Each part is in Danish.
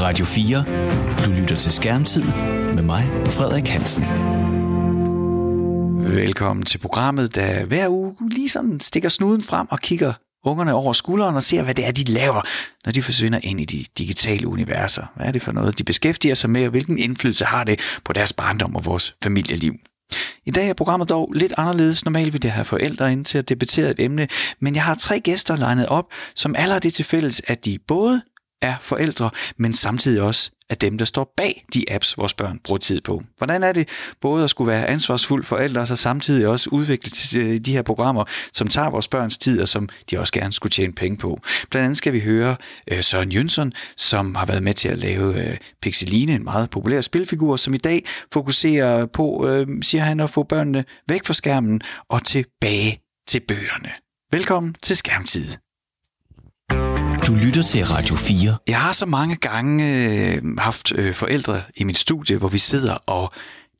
Radio 4. Du lytter til Skærmtid med mig, Frederik Hansen. Velkommen til programmet, der hver uge lige sådan stikker snuden frem og kigger ungerne over skulderen og ser, hvad det er, de laver, når de forsvinder ind i de digitale universer. Hvad er det for noget, de beskæftiger sig med, og hvilken indflydelse har det på deres barndom og vores familieliv? I dag er programmet dog lidt anderledes. Normalt vil jeg have forældre ind til at debattere et emne, men jeg har tre gæster legnet op, som alle har det til fælles, at de både er forældre, men samtidig også er dem, der står bag de apps, vores børn bruger tid på. Hvordan er det både at skulle være ansvarsfuld forældre, og så samtidig også udvikle øh, de her programmer, som tager vores børns tid, og som de også gerne skulle tjene penge på. Blandt andet skal vi høre øh, Søren Jønsson, som har været med til at lave øh, Pixeline, en meget populær spilfigur, som i dag fokuserer på, øh, siger han, at få børnene væk fra skærmen og tilbage til bøgerne. Velkommen til Skærmtid. Du lytter til Radio 4. Jeg har så mange gange øh, haft øh, forældre i mit studie, hvor vi sidder og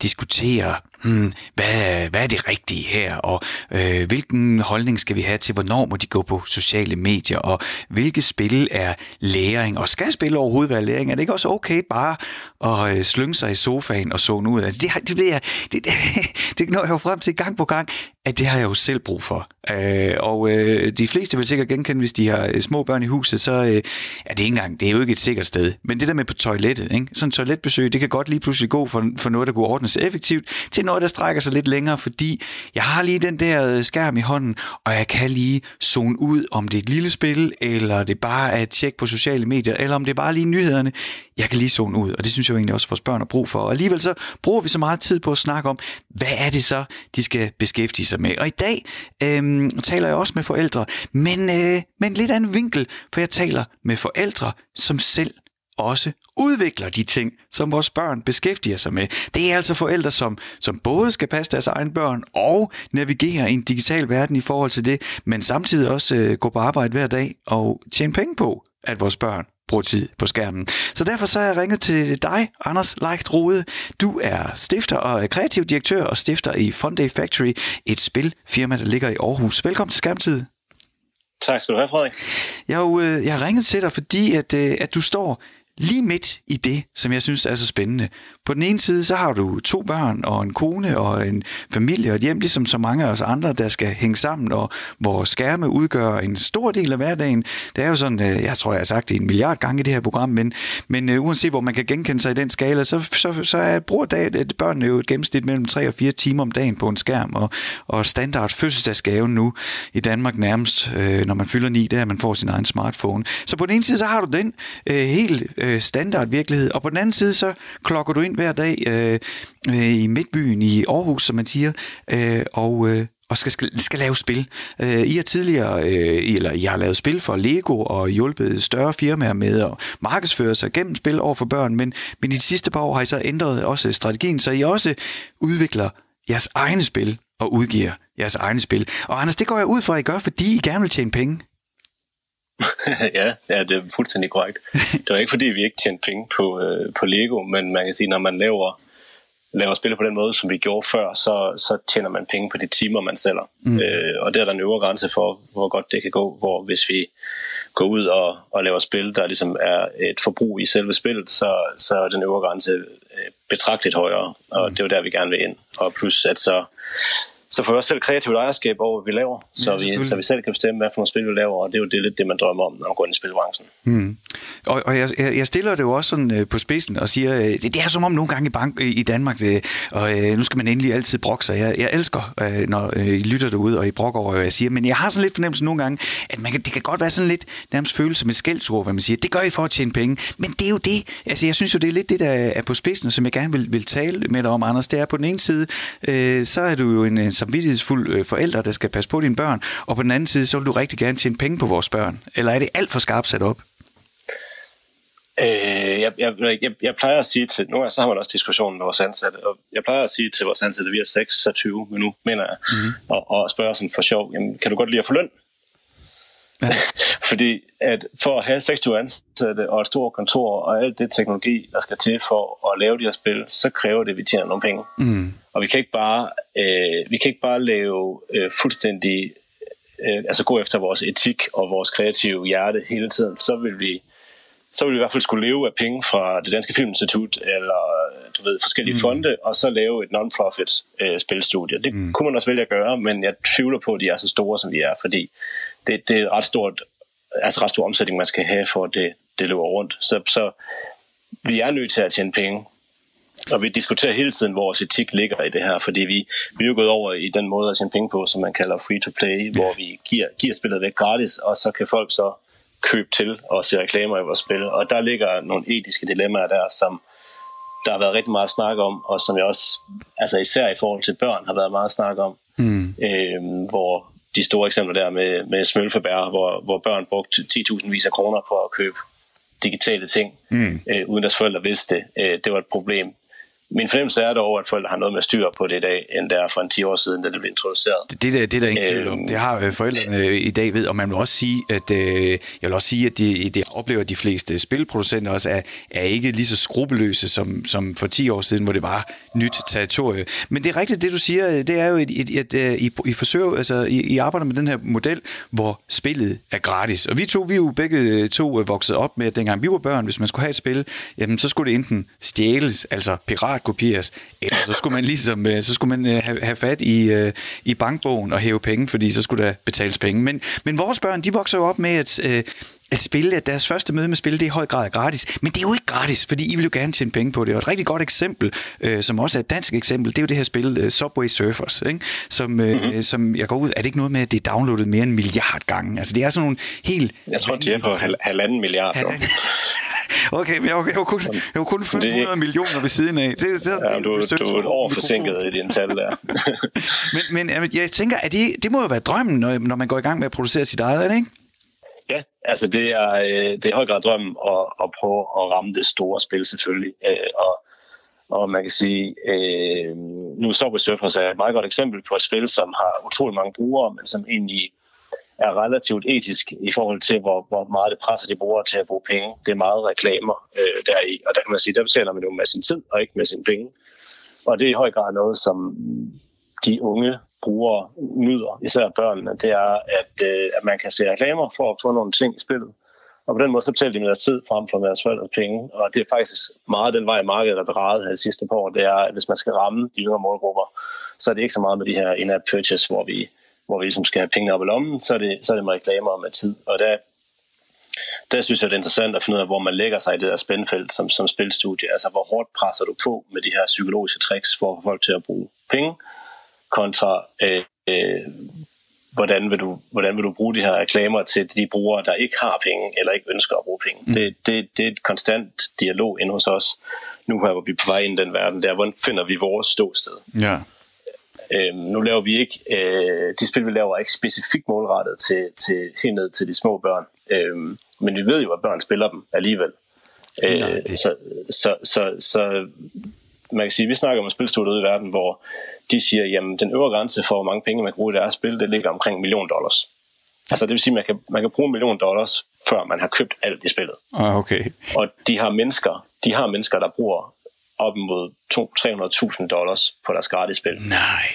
diskuterer, hmm, hvad, hvad er det rigtige her, og øh, hvilken holdning skal vi have til, hvornår må de gå på sociale medier, og hvilke spil er læring, og skal spil overhovedet være læring? Er det ikke også okay bare at øh, slynge sig i sofaen og zone ud? Altså, det, det, bliver, det, det, det når jeg jo frem til gang på gang, at det har jeg jo selv brug for. Øh, og øh, de fleste vil sikkert genkende, hvis de har øh, små børn i huset, så øh, er det ikke engang, det er jo ikke et sikkert sted. Men det der med på toilettet, ikke? sådan et toiletbesøg, det kan godt lige pludselig gå for, for noget, der kunne ordnes effektivt, til noget, der strækker sig lidt længere, fordi jeg har lige den der øh, skærm i hånden, og jeg kan lige zone ud, om det er et lille spil, eller det bare er et tjek på sociale medier, eller om det er bare lige nyhederne. Jeg kan lige zone ud, og det synes jeg jo egentlig også, at vores børn har brug for. Og alligevel så bruger vi så meget tid på at snakke om, hvad er det så, de skal beskæftige sig med. Og i dag øh, taler jeg også med forældre, men øh, med en lidt anden vinkel, for jeg taler med forældre, som selv også udvikler de ting, som vores børn beskæftiger sig med. Det er altså forældre, som, som både skal passe deres egne børn og navigere i en digital verden i forhold til det, men samtidig også øh, gå på arbejde hver dag og tjene penge på, at vores børn bruger tid på skærmen. Så derfor så har jeg ringet til dig, Anders Leicht Rode. Du er stifter og kreativ direktør og stifter i Funday Factory, et spilfirma, der ligger i Aarhus. Velkommen til Skærmtid. Tak skal du have, Frederik. Jeg, jo, øh, jeg har ringet til dig, fordi at, øh, at du står lige midt i det, som jeg synes er så spændende. På den ene side, så har du to børn og en kone og en familie og et hjem, ligesom så mange af os andre, der skal hænge sammen, og hvor skærme udgør en stor del af hverdagen. Det er jo sådan, øh, jeg tror, jeg har sagt det en milliard gange i det her program, men, men øh, uanset hvor man kan genkende sig i den skala, så, så, så er bruger dag, at øh, børnene jo et gennemsnit mellem 3 og 4 timer om dagen på en skærm, og, og standard fødselsdagsgave nu i Danmark nærmest, øh, når man fylder 9, det er, at man får sin egen smartphone. Så på den ene side, så har du den øh, helt øh, Øh, standard virkelighed, og på den anden side, så klokker du ind hver dag øh, øh, i midtbyen i Aarhus, som man siger, øh, og, øh, og skal, skal, skal lave spil. Øh, I har tidligere, øh, eller I har lavet spil for Lego og hjulpet større firmaer med at markedsføre sig gennem spil over for børn, men, men i de sidste par år har I så ændret også strategien, så I også udvikler jeres egne spil og udgiver jeres egne spil. Og Anders, det går jeg ud fra, at I gør, fordi I gerne vil tjene penge. ja, ja, det er fuldstændig korrekt. Det var ikke fordi, vi ikke tjente penge på, øh, på Lego, men man kan sige, når man laver, laver spil på den måde, som vi gjorde før, så, så tjener man penge på de timer, man sælger. Mm. Øh, og der er der en øvre grænse for, hvor godt det kan gå, hvor hvis vi går ud og, og laver spil, der ligesom er et forbrug i selve spillet, så, så er den øvre grænse øh, betragteligt højere, og mm. det er jo der, vi gerne vil ind. Og plus, at så så får vi også selv kreativt ejerskab over, hvad vi laver, så, ja, vi, så vi selv kan bestemme, hvad for nogle spil vi laver, og det er jo det, lidt det, man drømmer om, når man går ind i spilbranchen. Mm. Og, og jeg, jeg stiller det jo også sådan øh, på spidsen og siger, øh, det, det er som om nogle gange i, bank, i Danmark, det, og øh, nu skal man endelig altid brokke sig. Jeg, jeg elsker, øh, når øh, I lytter derude, og I brokker over, hvad jeg siger, men jeg har sådan lidt fornemmelse nogle gange, at man kan, det kan godt være sådan lidt nærmest følelse et skældsord, hvad man siger, det gør I for at tjene penge, men det er jo det, altså jeg synes jo, det er lidt det, der er på spidsen, som jeg gerne vil, vil tale med dig om, Anders, det er på den ene side, øh, så er du jo en, en samvittighedsfuld øh, forældre, der skal passe på dine børn, og på den anden side, så vil du rigtig gerne tjene penge på vores børn. Eller er det alt for skarpt sat op? Øh, jeg, jeg, jeg, jeg plejer at sige til, nogle gange så har man også diskussionen med vores ansatte, og jeg plejer at sige til vores ansatte, vi er 26 nu, mener jeg, mm-hmm. og, og spørge sådan for sjov, jamen, kan du godt lide at få løn? Ja. Fordi at for at have 26 ansatte og et stort kontor og alt det teknologi, der skal til for at lave de her spil, så kræver det, at vi tjener nogle penge. Mm. Og vi kan ikke bare, øh, vi kan ikke bare lave øh, fuldstændig, øh, altså gå efter vores etik og vores kreative hjerte hele tiden. Så vil vi så ville vi i hvert fald skulle leve af penge fra det Danske Filminstitut, eller du ved, forskellige mm. fonde, og så lave et non-profit øh, spilstudie. Det mm. kunne man også vælge at gøre, men jeg tvivler på, at de er så store, som de er, fordi det, det er ret stort, altså ret stor omsætning, man skal have, for at det, det løber rundt. Så, så vi er nødt til at tjene penge, og vi diskuterer hele tiden, hvor vores etik ligger i det her, fordi vi, vi er jo gået over i den måde at tjene penge på, som man kalder free-to-play, ja. hvor vi giver, giver spillet væk gratis, og så kan folk så købe til og se reklamer i vores spil. Og der ligger nogle etiske dilemmaer der, som der har været rigtig meget snak om, og som jeg også, altså især i forhold til børn, har været meget snak om. Mm. Øhm, hvor de store eksempler der med, med smølfebær, hvor, hvor børn brugte 10.000 vis af kroner på at købe digitale ting, mm. øh, uden deres forældre vidste det. Øh, det var et problem min fornemmelse er dog, at forældre har noget med styr på det i dag, end der for en 10 år siden, da det blev introduceret. Det, det, der, det der ingen tvivl om. Øhm, det har øh, forældrene øh, i dag ved, og man vil også sige, at øh, jeg vil også sige, at de, de oplever, de fleste spilproducenter også er, er ikke lige så skrupelløse som, som for 10 år siden, hvor det var nyt territorie. Men det er rigtigt, det du siger, det er jo, at, at, at I, I forsøger, altså I, I arbejder med den her model, hvor spillet er gratis. Og vi to, vi er jo begge to vokset op med, at dengang vi var børn, hvis man skulle have et spil, jamen så skulle det enten stjæles, altså piratkopieres, eller så skulle man ligesom, øh, så skulle man øh, have, have fat i, øh, i bankbogen og hæve penge, fordi så skulle der betales penge. Men, men vores børn, de vokser jo op med, at at spille, at deres første møde med spil, det er i høj grad gratis. Men det er jo ikke gratis, fordi I vil jo gerne tjene penge på det. Og et rigtig godt eksempel, øh, som også er et dansk eksempel, det er jo det her spil uh, Subway Surfers, ikke? Som, øh, mm-hmm. som jeg går ud, er det ikke noget med, at det er downloadet mere end en milliard gange? Altså det er sådan nogle helt... Jeg tror, det er på hal- halvanden milliard. Halvanden. Okay, men jeg var, jeg var kun, jeg var kun 500 det, millioner ved siden af. Det, det, ja, du, du er et år forsinket i din tal der. men, men jeg tænker, at det, det må jo være drømmen, når, når man går i gang med at producere sit eget, ikke? Ja, altså det er, øh, det er i høj grad drømmen at, at prøve at ramme det store spil selvfølgelig. Øh, og, og man kan sige, øh, nu står vi Surfers er et meget godt eksempel på et spil, som har utrolig mange brugere, men som egentlig er relativt etisk i forhold til, hvor, hvor meget det presser de brugere til at bruge penge. Det er meget reklamer øh, deri, og der kan man sige, der betaler man jo med sin tid og ikke med sine penge. Og det er i høj grad noget, som de unge brugere nyder, især børnene, det er, at, øh, at man kan se reklamer for at få nogle ting i spillet. Og på den måde så betaler de med deres tid frem for deres forældres penge. Og det er faktisk meget den vej, markedet er drejet her de sidste par år. Det er, at hvis man skal ramme de yngre målgrupper, så er det ikke så meget med de her in-app purchase, hvor vi, hvor vi ligesom skal have pengene op i lommen, så er det, så er det med reklamer og med tid. Og der, der synes jeg, det er interessant at finde ud af, hvor man lægger sig i det der spændfelt som, som spilstudie. Altså, hvor hårdt presser du på med de her psykologiske tricks for folk til at bruge penge, kontra øh, øh, hvordan, vil du, hvordan vil du bruge de her reklamer til de brugere, der ikke har penge eller ikke ønsker at bruge penge. Mm. Det, det, det er et konstant dialog inde hos os. Nu her, hvor vi er på vej ind i den verden, der hvordan finder vi vores ståsted. Ja. Øhm, nu laver vi ikke, øh, de spil vi laver er ikke specifikt målrettet til, til helt ned til de små børn. Øhm, men vi ved jo, at børn spiller dem alligevel. Øh, Nej, det... så, så, så, så man kan sige, vi snakker om et spilstudie ude i verden, hvor de siger, jamen den øvre grænse for, hvor mange penge man kan bruge i deres spil, det ligger omkring en million dollars. Altså det vil sige, at man kan, man kan bruge en million dollars, før man har købt alt i spillet. Ah, okay. Og de har mennesker, de har mennesker, der bruger op mod 300.000 dollars på deres gratis spil. Nej.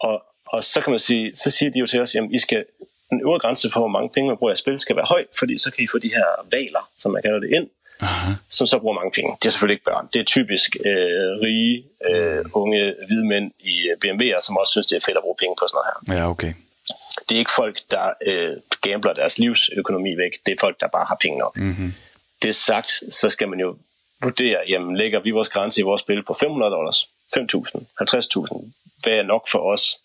Og, og så kan man sige, så siger de jo til os, jamen I skal, den øvre grænse for, hvor mange penge man bruger i spil, skal være høj, fordi så kan I få de her valer, som man kalder det, ind, Aha. som så bruger mange penge. Det er selvfølgelig ikke børn. Det er typisk øh, rige, øh, unge, hvide mænd i øh, BMW'er, som også synes, det er fedt at bruge penge på sådan noget her. Ja, okay. Det er ikke folk, der øh, gambler deres livsøkonomi væk. Det er folk, der bare har penge nok. Mm-hmm. Det sagt, så skal man jo vurdere, jamen lægger vi vores grænse i vores spil på 500 dollars, 5.000, 50.000, hvad er nok for os,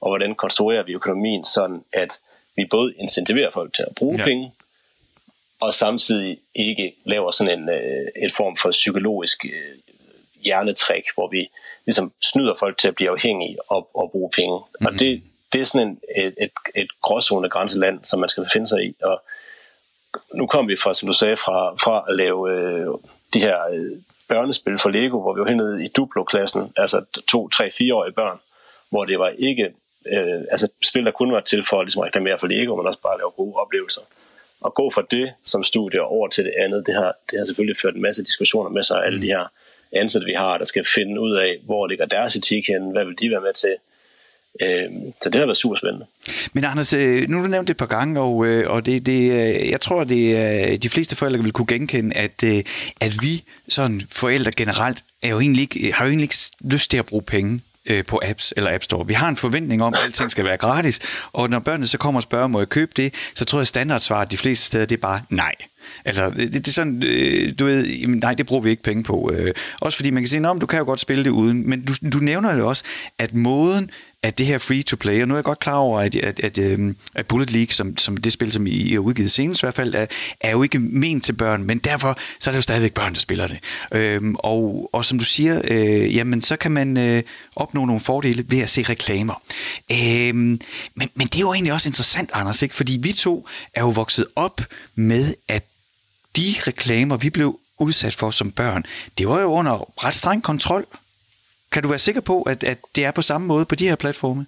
og hvordan konstruerer vi økonomien sådan, at vi både incentiverer folk til at bruge ja. penge, og samtidig ikke laver sådan en øh, et form for psykologisk øh, hjernetræk, hvor vi ligesom snyder folk til at blive afhængige og, og bruge penge. Mm-hmm. Og det, det er sådan en, et, et, et gråzone grænseland, som man skal finde sig i. Og nu kom vi fra, som du sagde, fra, fra at lave øh, de her øh, børnespil for Lego, hvor vi var hernede i Duplo-klassen, altså to, tre, fireårige børn, hvor det var ikke øh, altså spil, der kun var til for ligesom, at ligesom, reklamere for Lego, men også bare at lave gode oplevelser at gå fra det som studie over til det andet, det har, det har selvfølgelig ført en masse diskussioner med sig, alle de her ansatte, vi har, der skal finde ud af, hvor ligger deres etik hen, hvad vil de være med til. Øhm, så det har været super spændende. Men Anders, øh, nu har du nævnt det et par gange, og, øh, og det, det, øh, jeg tror, det de fleste forældre vil kunne genkende, at, at vi sådan forældre generelt er jo egentlig ikke, har jo egentlig ikke lyst til at bruge penge Øh, på apps eller App Store. Vi har en forventning om, at alting skal være gratis, og når børnene så kommer og spørger, må jeg købe det, så tror jeg, at standardsvaret de fleste steder, det er bare nej. Altså, det, det er sådan, øh, du ved, jamen, nej, det bruger vi ikke penge på. Øh, også fordi man kan sige, at du kan jo godt spille det uden, men du, du nævner jo også, at måden, at det her free-to-play, og nu er jeg godt klar over, at, at, at, øhm, at Bullet League, som, som det spil, som I har udgivet senest i hvert fald, er, er jo ikke ment til børn, men derfor så er det jo stadigvæk børn, der spiller det. Øhm, og, og som du siger, øh, jamen så kan man øh, opnå nogle fordele ved at se reklamer. Øhm, men, men det er jo egentlig også interessant, Anders, ikke? fordi vi to er jo vokset op med, at de reklamer, vi blev udsat for som børn, det var jo under ret streng kontrol. Kan du være sikker på, at, at det er på samme måde på de her platforme?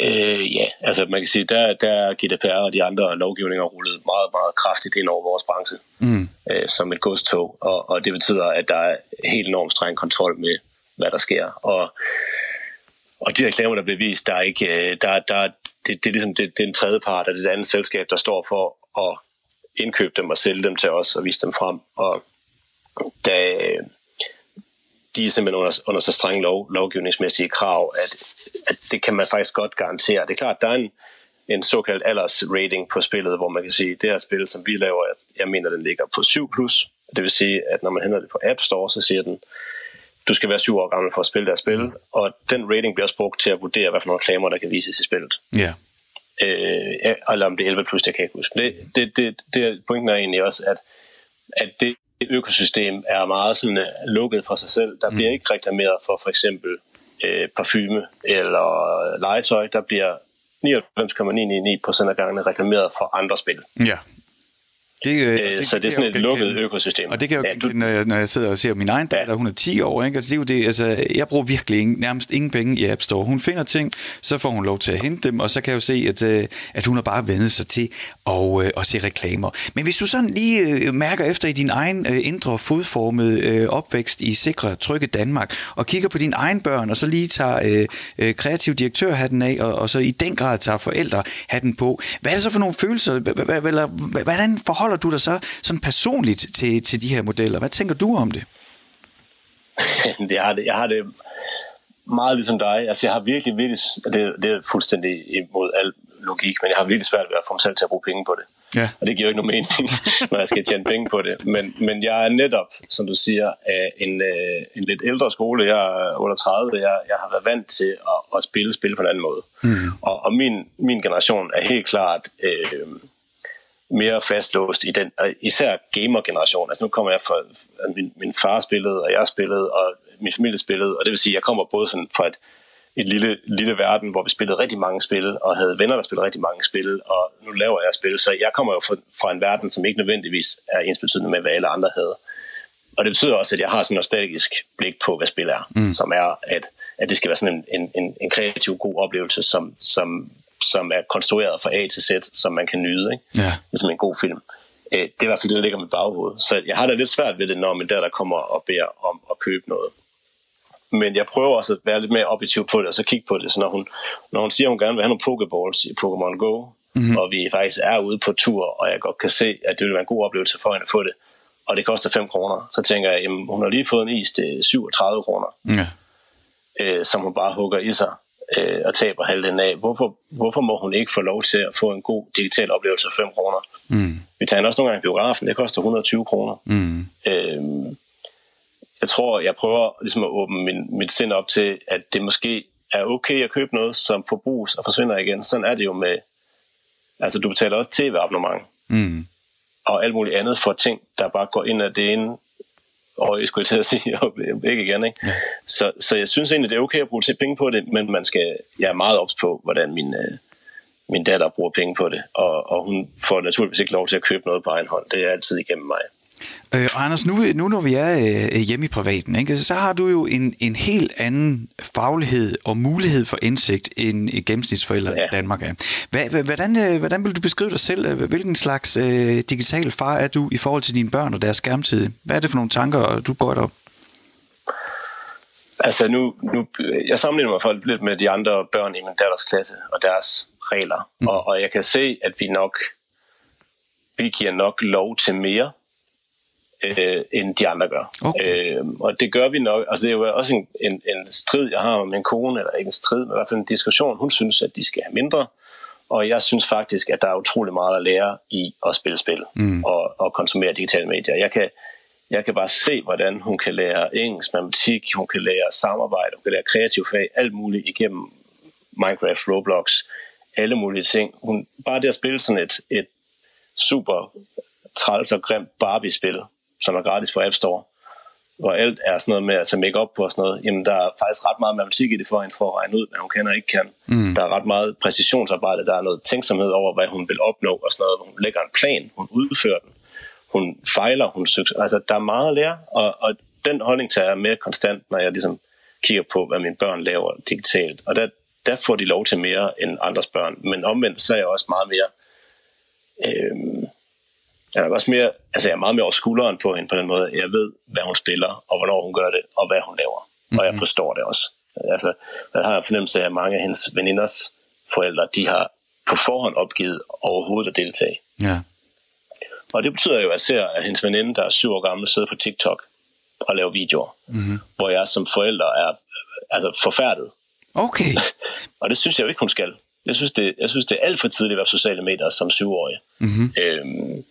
Øh, ja, altså man kan sige, der, der er GDPR og de andre lovgivninger rullet meget, meget kraftigt ind over vores branche mm. øh, som et godstog, og, og det betyder, at der er helt enormt streng kontrol med, hvad der sker. Og, og de reklamer, der bliver vist, der er ikke, øh, der, der, det, det er ligesom det, det er en tredje part af det andet selskab, der står for at indkøbe dem og sælge dem til os og vise dem frem. Og da, de er simpelthen under, under så strenge lov, lovgivningsmæssige krav, at, at det kan man faktisk godt garantere. Det er klart, der er en, en såkaldt aldersrating på spillet, hvor man kan sige, at det her spil, som vi laver, jeg mener, den ligger på 7+. Plus. Det vil sige, at når man henter det på App Store, så siger den, du skal være 7 år gammel for at spille det spil, og den rating bliver også brugt til at vurdere, hvad for nogle reklamer, der kan vises i spillet. Ja. Øh, eller om det er 11 plus, det kan jeg ikke huske. Det, det, det, det, pointen er egentlig også, at, at det økosystem er meget sådan, uh, lukket for sig selv. Der bliver mm. ikke reklameret for for eksempel øh, parfume eller legetøj. Der bliver 99,999% af gangene reklameret for andre spil. Ja. Det, øh, det, så det er sådan et lukket økosystem. Og det kan jeg jo ja, du... når, jeg, når jeg sidder og ser min egen datter, ja. hun er 10 år, ikke? Altså, det er jo det, altså, jeg bruger virkelig ingen, nærmest ingen penge i App Store. Hun finder ting, så får hun lov til at hente dem, og så kan jeg jo se, at, øh, at hun har bare vendet sig til at, øh, at se reklamer. Men hvis du sådan lige mærker efter i din egen indre fodformede opvækst i sikre, trygge Danmark, og kigger på dine egne børn, og så lige tager øh, kreativ direktørhatten af, og, og så i den grad tager forældrehatten på, hvad er det så for nogle følelser, hvordan forhold forholder du dig så sådan personligt til, til de her modeller? Hvad tænker du om det? jeg, har det jeg har det meget ligesom dig. Altså, jeg har virkelig, virkelig, det, det er fuldstændig imod al logik, men jeg har virkelig svært ved at få mig selv til at bruge penge på det. Ja. Og det giver jo ikke nogen mening, når jeg skal tjene penge på det. Men, men jeg er netop, som du siger, af en, øh, en lidt ældre skole. Jeg er 38. Jeg, jeg har været vant til at, at spille spil på en anden måde. Mm. Og, og min, min generation er helt klart... Øh, mere fastlåst i den, især gamer-generation. Altså nu kommer jeg fra, min, min far spillede, og jeg spillede, og min familie spillede, og det vil sige, at jeg kommer både sådan fra et, et lille, lille verden, hvor vi spillede rigtig mange spil, og havde venner, der spillede rigtig mange spil, og nu laver jeg spil, så jeg kommer jo fra, fra en verden, som ikke nødvendigvis er ensbetydende med, hvad alle andre havde. Og det betyder også, at jeg har sådan en nostalgisk blik på, hvad spil er, mm. som er, at, at det skal være sådan en, en, en kreativ, god oplevelse, som, som som er konstrueret fra A til Z, som man kan nyde, ikke? Ja. ligesom en god film. Øh, det er i hvert fald det, der ligger med baghovedet. Så jeg har da lidt svært ved det, når min der kommer og beder om at købe noget. Men jeg prøver også at være lidt mere objektiv på det, og så kigge på det. Så når hun, når hun siger, at hun gerne vil have nogle Pokeballs i Pokémon Go, mm-hmm. og vi faktisk er ude på tur, og jeg godt kan se, at det vil være en god oplevelse for hende at få det, og det koster 5 kroner, så tænker jeg, at hun har lige fået en is til 37 kroner, ja. øh, som hun bare hugger i sig og taber halvdelen af. Hvorfor, hvorfor må hun ikke få lov til at få en god digital oplevelse af 5 kroner? Mm. Vi tager også nogle gange biografen, det koster 120 kroner. Mm. Øh, jeg tror, jeg prøver ligesom at åbne min, mit sind op til, at det måske er okay at købe noget, som forbruges og forsvinder igen. Sådan er det jo med... Altså, du betaler også tv-abonnement. Mm. Og alt muligt andet for ting, der bare går ind af det ene jeg skulle til at sige, og ikke igen. Ikke? Ja. Så, så jeg synes egentlig, det er okay at bruge til penge på det, men man skal, jeg er meget ops på, hvordan min, øh, min datter bruger penge på det, og, og hun får naturligvis ikke lov til at købe noget på egen hånd. Det er altid igennem mig. Øh, og Anders, nu, nu når vi er øh, hjemme i privaten, ikke, så har du jo en, en helt anden faglighed og mulighed for indsigt end gennemsnitsforældre ja. i Danmark er. Hva, hvordan, øh, hvordan vil du beskrive dig selv? Hvilken slags øh, digital far er du i forhold til dine børn og deres skærmtid? Hvad er det for nogle tanker, du går op? Altså nu, nu, jeg sammenligner mig for lidt med de andre børn i min datters klasse og deres regler. Mm. Og, og jeg kan se, at vi nok vi giver nok lov til mere, øh, end de andre gør. Okay. Øh, og det gør vi nok. Altså det er jo også en, en, en strid, jeg har med min kone, eller ikke en strid, men i hvert fald en diskussion. Hun synes, at de skal have mindre, og jeg synes faktisk, at der er utrolig meget at lære i at spille spil mm. og, og konsumere digitale medier. Jeg kan, jeg kan bare se, hvordan hun kan lære engelsk, matematik, hun kan lære samarbejde, hun kan lære kreativ fag, alt muligt igennem Minecraft, Roblox, alle mulige ting. Hun, bare det at spille sådan et, et super træls og grimt Barbie-spil, som er gratis på App Store, hvor alt er sådan noget med at tage make op på og sådan noget, jamen der er faktisk ret meget matematik i det for hende for at regne ud, hvad hun kan og ikke kan. Mm. Der er ret meget præcisionsarbejde, der er noget tænksomhed over, hvad hun vil opnå og sådan noget. Hun lægger en plan, hun udfører den, hun fejler, hun succes. Altså der er meget at lære, og, og den holdning tager jeg mere konstant, når jeg ligesom kigger på, hvad mine børn laver digitalt. Og der, der får de lov til mere end andres børn. Men omvendt så er jeg også meget mere øh, jeg er også mere, altså jeg er meget mere over skulderen på hende på den måde. Jeg ved, hvad hun spiller, og hvornår hun gør det, og hvad hun laver. Mm-hmm. Og jeg mhm. forstår det også. Altså, jeg har en fornemmelse af, at mange af hendes veninders forældre, de har på forhånd opgivet overhovedet at deltage. Ja. Og det betyder jo, at jeg ser, at hendes veninde, der er syv år gammel, sidder på TikTok og laver videoer, mm-hmm. hvor jeg som forælder er altså, forfærdet. Okay. og det synes jeg jo ikke, hun skal. Jeg synes, det, jeg synes, det er alt for tidligt at være sociale medier som syvårig. Mm-hmm. Øhm,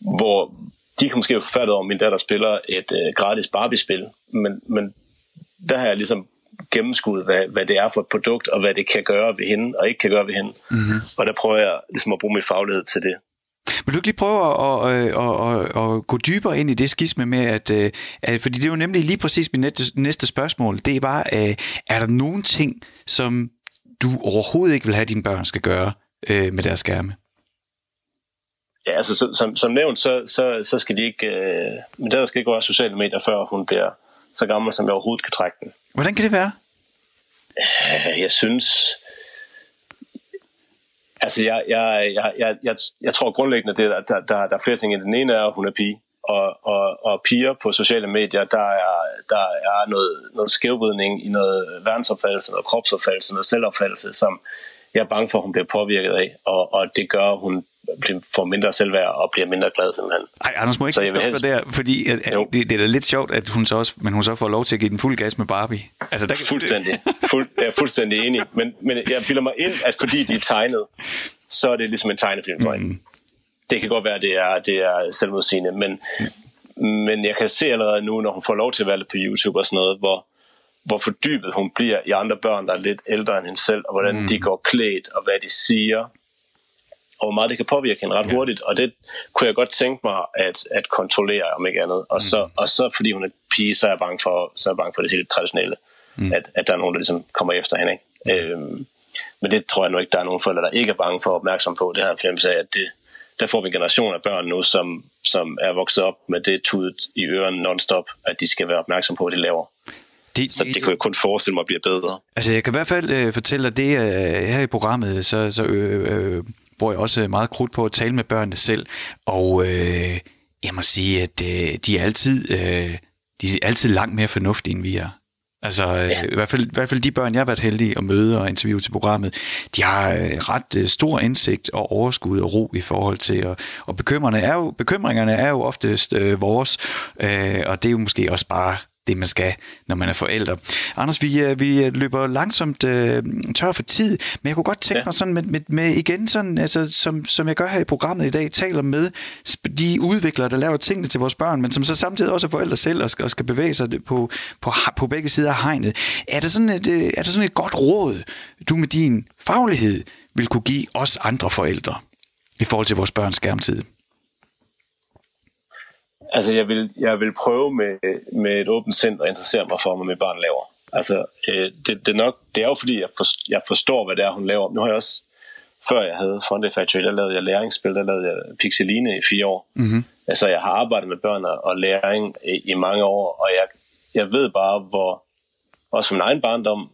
hvor de kan måske have forfærdet over, at min datter spiller et øh, gratis Barbie-spil, men, men der har jeg ligesom gennemskuddet, hvad, hvad det er for et produkt, og hvad det kan gøre ved hende, og ikke kan gøre ved hende. Mm-hmm. Og der prøver jeg ligesom at bruge min faglighed til det. Vil du ikke lige prøve at, at, at, at, at gå dybere ind i det skisme med, at, øh, at fordi det er jo nemlig lige præcis mit næste, næste spørgsmål, det var, øh, er der nogen ting, som du overhovedet ikke vil have, at dine børn skal gøre øh, med deres skærme? Ja, altså som, som nævnt, så, så, så skal de ikke, øh, men der skal ikke være sociale medier, før hun bliver så gammel, som jeg overhovedet kan trække den. Hvordan kan det være? Øh, jeg synes, altså jeg, jeg, jeg, jeg, jeg, jeg tror grundlæggende, det, at der, der, der er flere ting i Den ene er, at hun er pige, og, og, og piger på sociale medier, der er, der er noget, noget skævvidning i noget verdensopfattelse, noget kropsopfattelse, noget selvopfattelse, som jeg er bange for, at hun bliver påvirket af, og, og det gør, at hun får mindre selvværd og bliver mindre glad simpelthen. Ej, Anders må ikke stoppe helst... der, fordi at, at det, det, er da lidt sjovt, at hun så også, men hun så får lov til at give den fuld gas med Barbie. Altså, der kan... Fuldstændig. Fuld, jeg er fuldstændig enig. Men, men jeg bilder mig ind, at fordi de er tegnet, så er det ligesom en tegnefilm for mm. Det kan godt være, at det er, det er selvmodsigende, men, mm. men jeg kan se allerede nu, når hun får lov til at være lidt på YouTube og sådan noget, hvor, hvor fordybet hun bliver i andre børn, der er lidt ældre end hende selv, og hvordan mm. de går klædt, og hvad de siger, og hvor meget det kan påvirke hende ret ja. hurtigt, og det kunne jeg godt tænke mig at, at kontrollere, om ikke andet. Og, mm. så, og så fordi hun er pige, så er jeg bange for, så er jeg bange for det helt traditionelle, mm. at, at der er nogen, der ligesom kommer efter hende. Ikke? Øhm, men det tror jeg nu ikke, der er nogen forældre, der ikke er bange for at opmærksom på. Det her en af, at det, der får vi en generation af børn nu, som, som er vokset op med det tudet i ørerne non-stop, at de skal være opmærksom på, hvad de laver. Det, så det kunne jeg kun forestille mig bliver bedre. Altså jeg kan i hvert fald øh, fortælle dig det, øh, her i programmet, så, så øh, øh, bruger jeg også meget krudt på at tale med børnene selv, og øh, jeg må sige, at øh, de er altid øh, de er altid langt mere fornuftige, end vi er. Altså ja. i, hvert fald, i hvert fald de børn, jeg har været heldig at møde og interviewe til programmet, de har øh, ret øh, stor indsigt og overskud og ro i forhold til, og, og bekymringerne er jo, bekymringerne er jo oftest øh, vores, øh, og det er jo måske også bare det, man skal, når man er forældre. Anders, vi, øh, vi løber langsomt øh, tør for tid, men jeg kunne godt tænke ja. mig sådan med, med, med igen, sådan, altså, som, som jeg gør her i programmet i dag, taler med de udviklere, der laver tingene til vores børn, men som så samtidig også er forældre selv og skal, og skal bevæge sig på, på, på begge sider af hegnet. Er der, sådan et, øh, er der sådan et godt råd, du med din faglighed vil kunne give os andre forældre i forhold til vores børns skærmtid? Altså, jeg vil, jeg vil prøve med, med et åbent sind at interessere mig for, hvad mit barn laver. Altså, øh, det, det, er nok, det er jo fordi, jeg, for, jeg forstår, hvad det er, hun laver. Nu har jeg også, før jeg havde Fonde Factory, der lavede jeg læringsspil, der lavede jeg Pixeline i fire år. Mm-hmm. Altså, jeg har arbejdet med børn og læring i, i mange år, og jeg, jeg ved bare, hvor, også min egen barndom,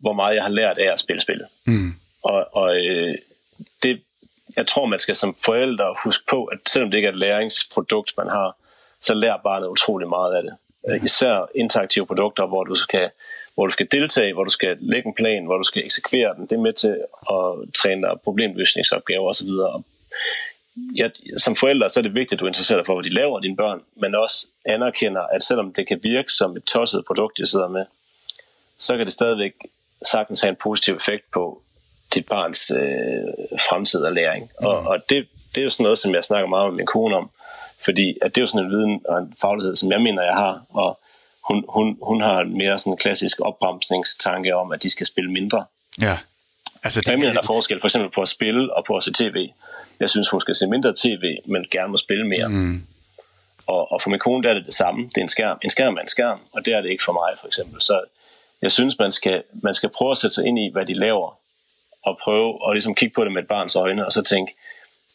hvor meget jeg har lært af at spille spillet. Mm. Og, og øh, det, jeg tror, man skal som forældre huske på, at selvom det ikke er et læringsprodukt, man har, så lærer barnet utrolig meget af det. Øh, især interaktive produkter, hvor du skal hvor du skal deltage, hvor du skal lægge en plan, hvor du skal eksekvere den. Det er med til at træne dig problemløsningsopgaver osv. Ja, som forældre så er det vigtigt, at du interesserer dig for, hvad de laver, dine børn, men også anerkender, at selvom det kan virke som et tosset produkt, jeg sidder med, så kan det stadigvæk sagtens have en positiv effekt på dit barns øh, fremtid og læring. Mm. Og, og det, det er jo sådan noget, som jeg snakker meget med min kone om, fordi at det er jo sådan en viden og en faglighed, som jeg mener, jeg har, og hun, hun, hun har en mere sådan klassisk opbremsningstanke om, at de skal spille mindre. Ja. Altså, det jeg mener, der er forskel for eksempel på at spille og på at se tv. Jeg synes, hun skal se mindre tv, men gerne må spille mere. Mm. Og, og for min kone der er det det samme. Det er en skærm. En skærm er en skærm, og det er det ikke for mig, for eksempel. Så jeg synes, man skal, man skal prøve at sætte sig ind i, hvad de laver, og prøve at ligesom kigge på det med et barns øjne, og så tænke,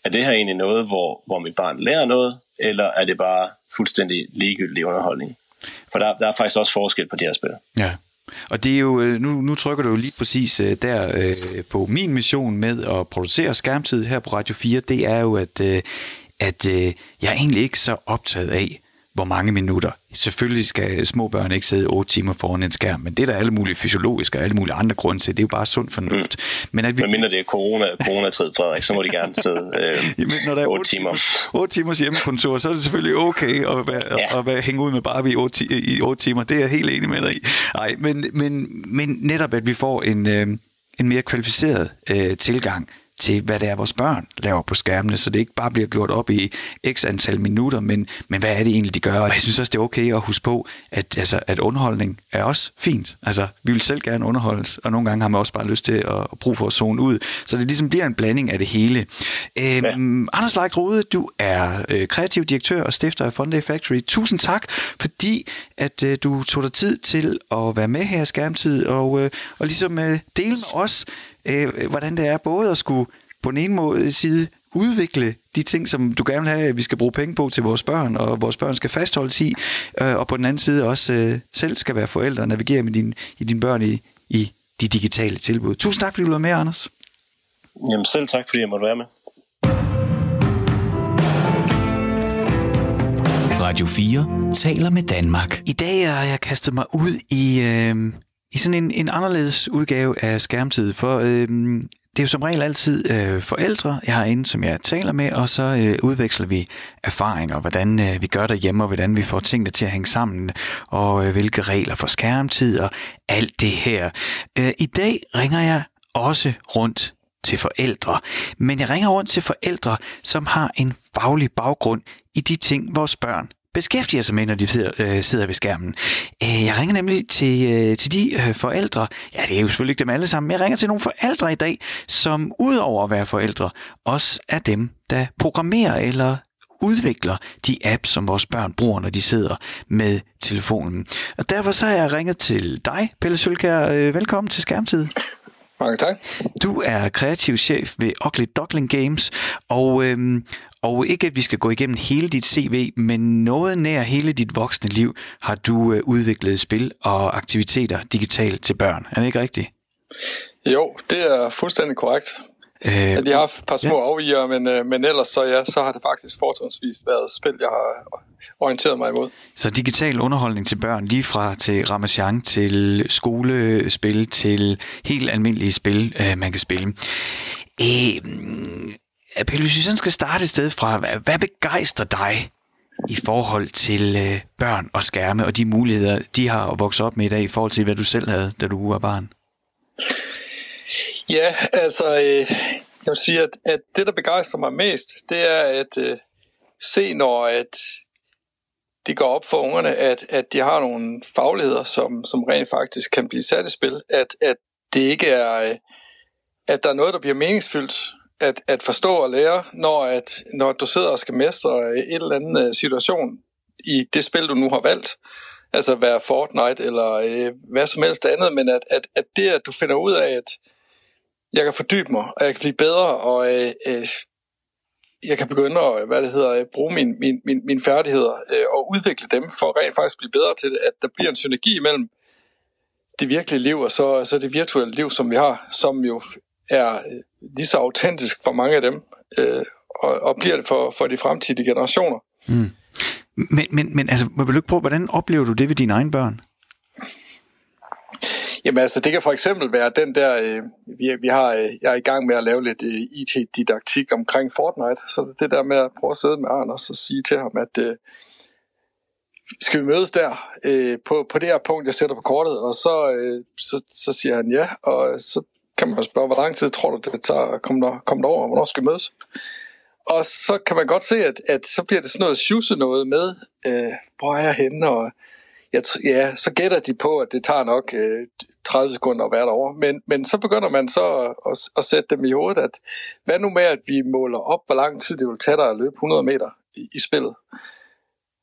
er det her egentlig noget, hvor, hvor mit barn lærer noget, eller er det bare fuldstændig ligegyldig underholdning? For der, der er faktisk også forskel på det her spil. Ja. Og det er jo, øh, nu, nu trykker du jo lige præcis øh, der øh, på min mission med at producere skærmtid her på Radio 4, det er jo, at, øh, at øh, jeg er egentlig ikke så optaget af, hvor mange minutter. Selvfølgelig skal små børn ikke sidde 8 timer foran en skærm, men det er der alle mulige fysiologiske og alle mulige andre grunde til. Det er jo bare sund fornuft. Mm. Men at vi... Men mindre det er corona, coronatid, Frederik, så må de gerne sidde øh, Jamen, når der er 8 timer. 8 timers hjemmekontor, så er det selvfølgelig okay at, være, ja. at være, hænge ud med Barbie i 8, i 8 timer. Det er jeg helt enig med dig i. Ej, men, men, men netop, at vi får en, øh, en mere kvalificeret øh, tilgang til, hvad det er, vores børn laver på skærmene, så det ikke bare bliver gjort op i x antal minutter, men, men hvad er det egentlig, de gør? Og jeg synes også, det er okay at huske på, at, altså, at underholdning er også fint. Altså, vi vil selv gerne underholdes, og nogle gange har man også bare lyst til at, at bruge for at zone ud. Så det ligesom bliver en blanding af det hele. Øhm, ja. Anders Leik Rode, du er øh, kreativ direktør og stifter af Funday Factory. Tusind tak, fordi at øh, du tog dig tid til at være med her i Skærmtid, og, øh, og ligesom øh, dele med os, øh, hvordan det er både at skulle på den ene måde side udvikle de ting, som du gerne vil have, at vi skal bruge penge på til vores børn, og vores børn skal fastholdes i, øh, og på den anden side også øh, selv skal være forældre og navigere med din, i dine børn i, i de digitale tilbud. Tusind tak, fordi du var med, Anders. Jamen selv tak, fordi jeg måtte være med. Radio 4 taler med Danmark. I dag har jeg kastet mig ud i, øh, i sådan en, en anderledes udgave af skærmtid, for øh, det er jo som regel altid øh, forældre, jeg har inde, som jeg taler med, og så øh, udveksler vi erfaringer, hvordan øh, vi gør derhjemme, og hvordan vi får tingene til at hænge sammen, og øh, hvilke regler for skærmtid, og alt det her. Øh, I dag ringer jeg også rundt til forældre, men jeg ringer rundt til forældre, som har en faglig baggrund i de ting, vores børn beskæftiger sig med, når de sidder, øh, sidder ved skærmen. Øh, jeg ringer nemlig til, øh, til de øh, forældre, ja det er jo selvfølgelig ikke dem alle sammen, men jeg ringer til nogle forældre i dag, som udover at være forældre, også er dem, der programmerer eller udvikler de apps, som vores børn bruger, når de sidder med telefonen. Og derfor så har jeg ringet til dig, Pelle Sølkær. Øh, velkommen til Skærmtid. Mange tak. Du er kreativ chef ved Ugly Duckling Games, og, øhm, og ikke at vi skal gå igennem hele dit CV, men noget nær hele dit voksne liv har du øh, udviklet spil og aktiviteter digitalt til børn. Er det ikke rigtigt? Jo, det er fuldstændig korrekt. Øh, jeg har haft et par små ja. afviger, men, øh, men ellers så, ja, så har det faktisk fortrinsvis været spil, jeg har orienteret mig imod. Så digital underholdning til børn, lige fra til Ramachan, til skolespil, til helt almindelige spil, øh, man kan spille. Øh, Pelle, hvis vi sådan skal starte et sted fra, hvad, hvad begejstrer dig i forhold til øh, børn og skærme og de muligheder, de har at vokse op med i dag, i forhold til, hvad du selv havde, da du var barn? Ja, altså, øh, jeg vil sige, at, at det, der begejstrer mig mest, det er at øh, se, når at det går op for ungerne, at, at de har nogle fagligheder, som, som rent faktisk kan blive sat i spil, at, at det ikke er, øh, at der er noget, der bliver meningsfyldt, at, at forstå og lære, når, at, når du sidder og skal mestre et eller andet øh, situation i det spil, du nu har valgt, altså være Fortnite eller øh, hvad som helst andet, men at, at, at det, at du finder ud af, at jeg kan fordybe mig, og jeg kan blive bedre, og øh, øh, jeg kan begynde at hvad det hedder, øh, bruge min, min, min, min færdigheder øh, og udvikle dem for rent faktisk blive bedre til det, at der bliver en synergi imellem det virkelige liv og så, så det virtuelle liv, som vi har, som jo er øh, lige så autentisk for mange af dem, øh, og, og bliver det for, for de fremtidige generationer. Mm. Men, men, men altså, vil du ikke prøve, hvordan oplever du det ved dine egne børn? Jamen altså, det kan for eksempel være den der, øh, vi, vi har, øh, jeg er i gang med at lave lidt øh, IT-didaktik omkring Fortnite, så det der med at prøve at sidde med Anders og sige til ham, at øh, skal vi mødes der øh, på, på det her punkt, jeg sætter på kortet, og så, øh, så, så siger han ja, og så kan man spørge, hvor lang tid tror du, det tager at komme, der, komme derover, hvornår skal vi mødes? Og så kan man godt se, at, at så bliver det sådan noget sjuse noget med, øh, hvor er jeg henne, og jeg, ja, så gætter de på, at det tager nok øh, 30 sekunder at være derovre. Men, men så begynder man så at, at, at sætte dem i hovedet, at hvad nu med, at vi måler op, hvor lang tid det vil tage dig at løbe 100 meter i, i spillet.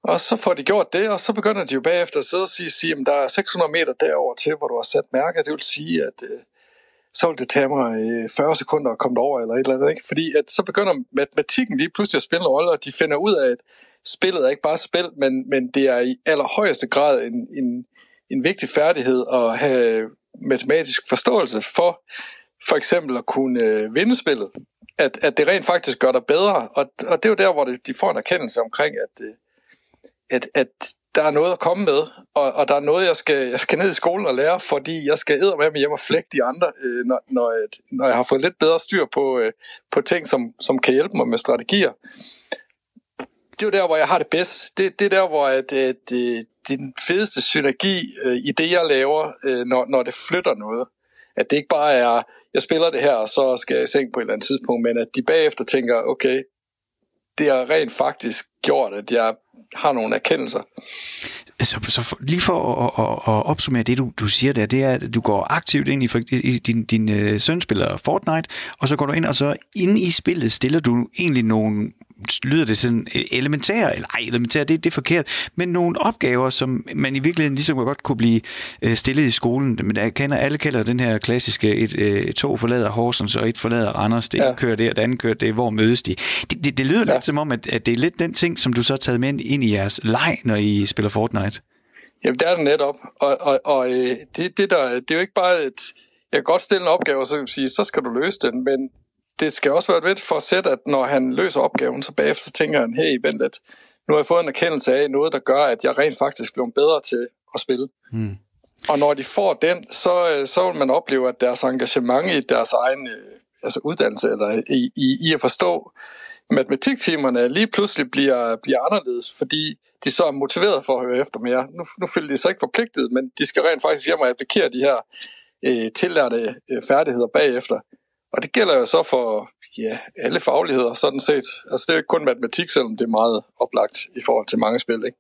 Og så får de gjort det, og så begynder de jo bagefter at sidde og sige, sige at der er 600 meter derover til, hvor du har sat mærke. Det vil sige, at øh, så vil det tage mig 40 sekunder at komme derover, eller et eller andet. Ikke? Fordi at så begynder matematikken lige pludselig at spille en rolle, og de finder ud af, at spillet er ikke bare spil, men, men det er i allerhøjeste grad en, en, en vigtig færdighed at have matematisk forståelse for, for eksempel at kunne øh, vinde spillet. At, at det rent faktisk gør dig bedre, og, og det er jo der, hvor det, de får en erkendelse omkring, at, øh, at, at der er noget at komme med, og, og der er noget, jeg skal, jeg skal ned i skolen og lære, fordi jeg skal æde med hjem og flække de andre, øh, når, når, når jeg har fået lidt bedre styr på, øh, på ting, som, som kan hjælpe mig med strategier. Det er jo der, hvor jeg har det bedst. Det, det er der, hvor at, at, øh, det, det er den fedeste synergi øh, i det, jeg laver, øh, når, når det flytter noget. At det ikke bare er, jeg spiller det her, og så skal jeg i seng på et eller andet tidspunkt, men at de bagefter tænker, okay, det har rent faktisk gjort, at jeg har nogle erkendelser. Så, så lige for at, at, at opsummere det, du, du siger der, det er, at du går aktivt ind i, i din, din øh, søn spiller Fortnite, og så går du ind, og så inde i spillet stiller du egentlig nogle lyder det sådan øh, elementære, eller ej, elementære, det, det er forkert, men nogle opgaver, som man i virkeligheden ligesom godt kunne blive øh, stillet i skolen. Men jeg kender, alle kalder den her klassiske, et, øh, tog forlader Horsens, og et forlader Randers, det ja. kører der, det andet kører det, hvor mødes de. Det, det, det lyder ja. lidt som om, at, at det er lidt den ting, som du så har taget med ind i jeres leg, når I spiller Fortnite. Jamen, det er det netop, og, og, og det, det, der, det er jo ikke bare et, jeg kan godt stille en opgave, og så kan sige, så skal du løse den, men det skal også være et for at sætte, at når han løser opgaven, så bagefter så tænker han, hey, vent lidt, nu har jeg fået en erkendelse af noget, der gør, at jeg rent faktisk bliver bedre til at spille. Mm. Og når de får den, så, øh, så vil man opleve, at deres engagement i deres egen øh, altså uddannelse, eller i, i, i at forstå matematiktimerne, lige pludselig bliver, bliver anderledes, fordi de så er motiveret for at høre efter mere. Nu, nu føler de sig ikke forpligtet, men de skal rent faktisk hjem og applikere de her øh, tillærte øh, færdigheder bagefter. Og det gælder jo så for ja, alle fagligheder, sådan set. Altså det er jo ikke kun matematik, selvom det er meget oplagt i forhold til mange spil, ikke?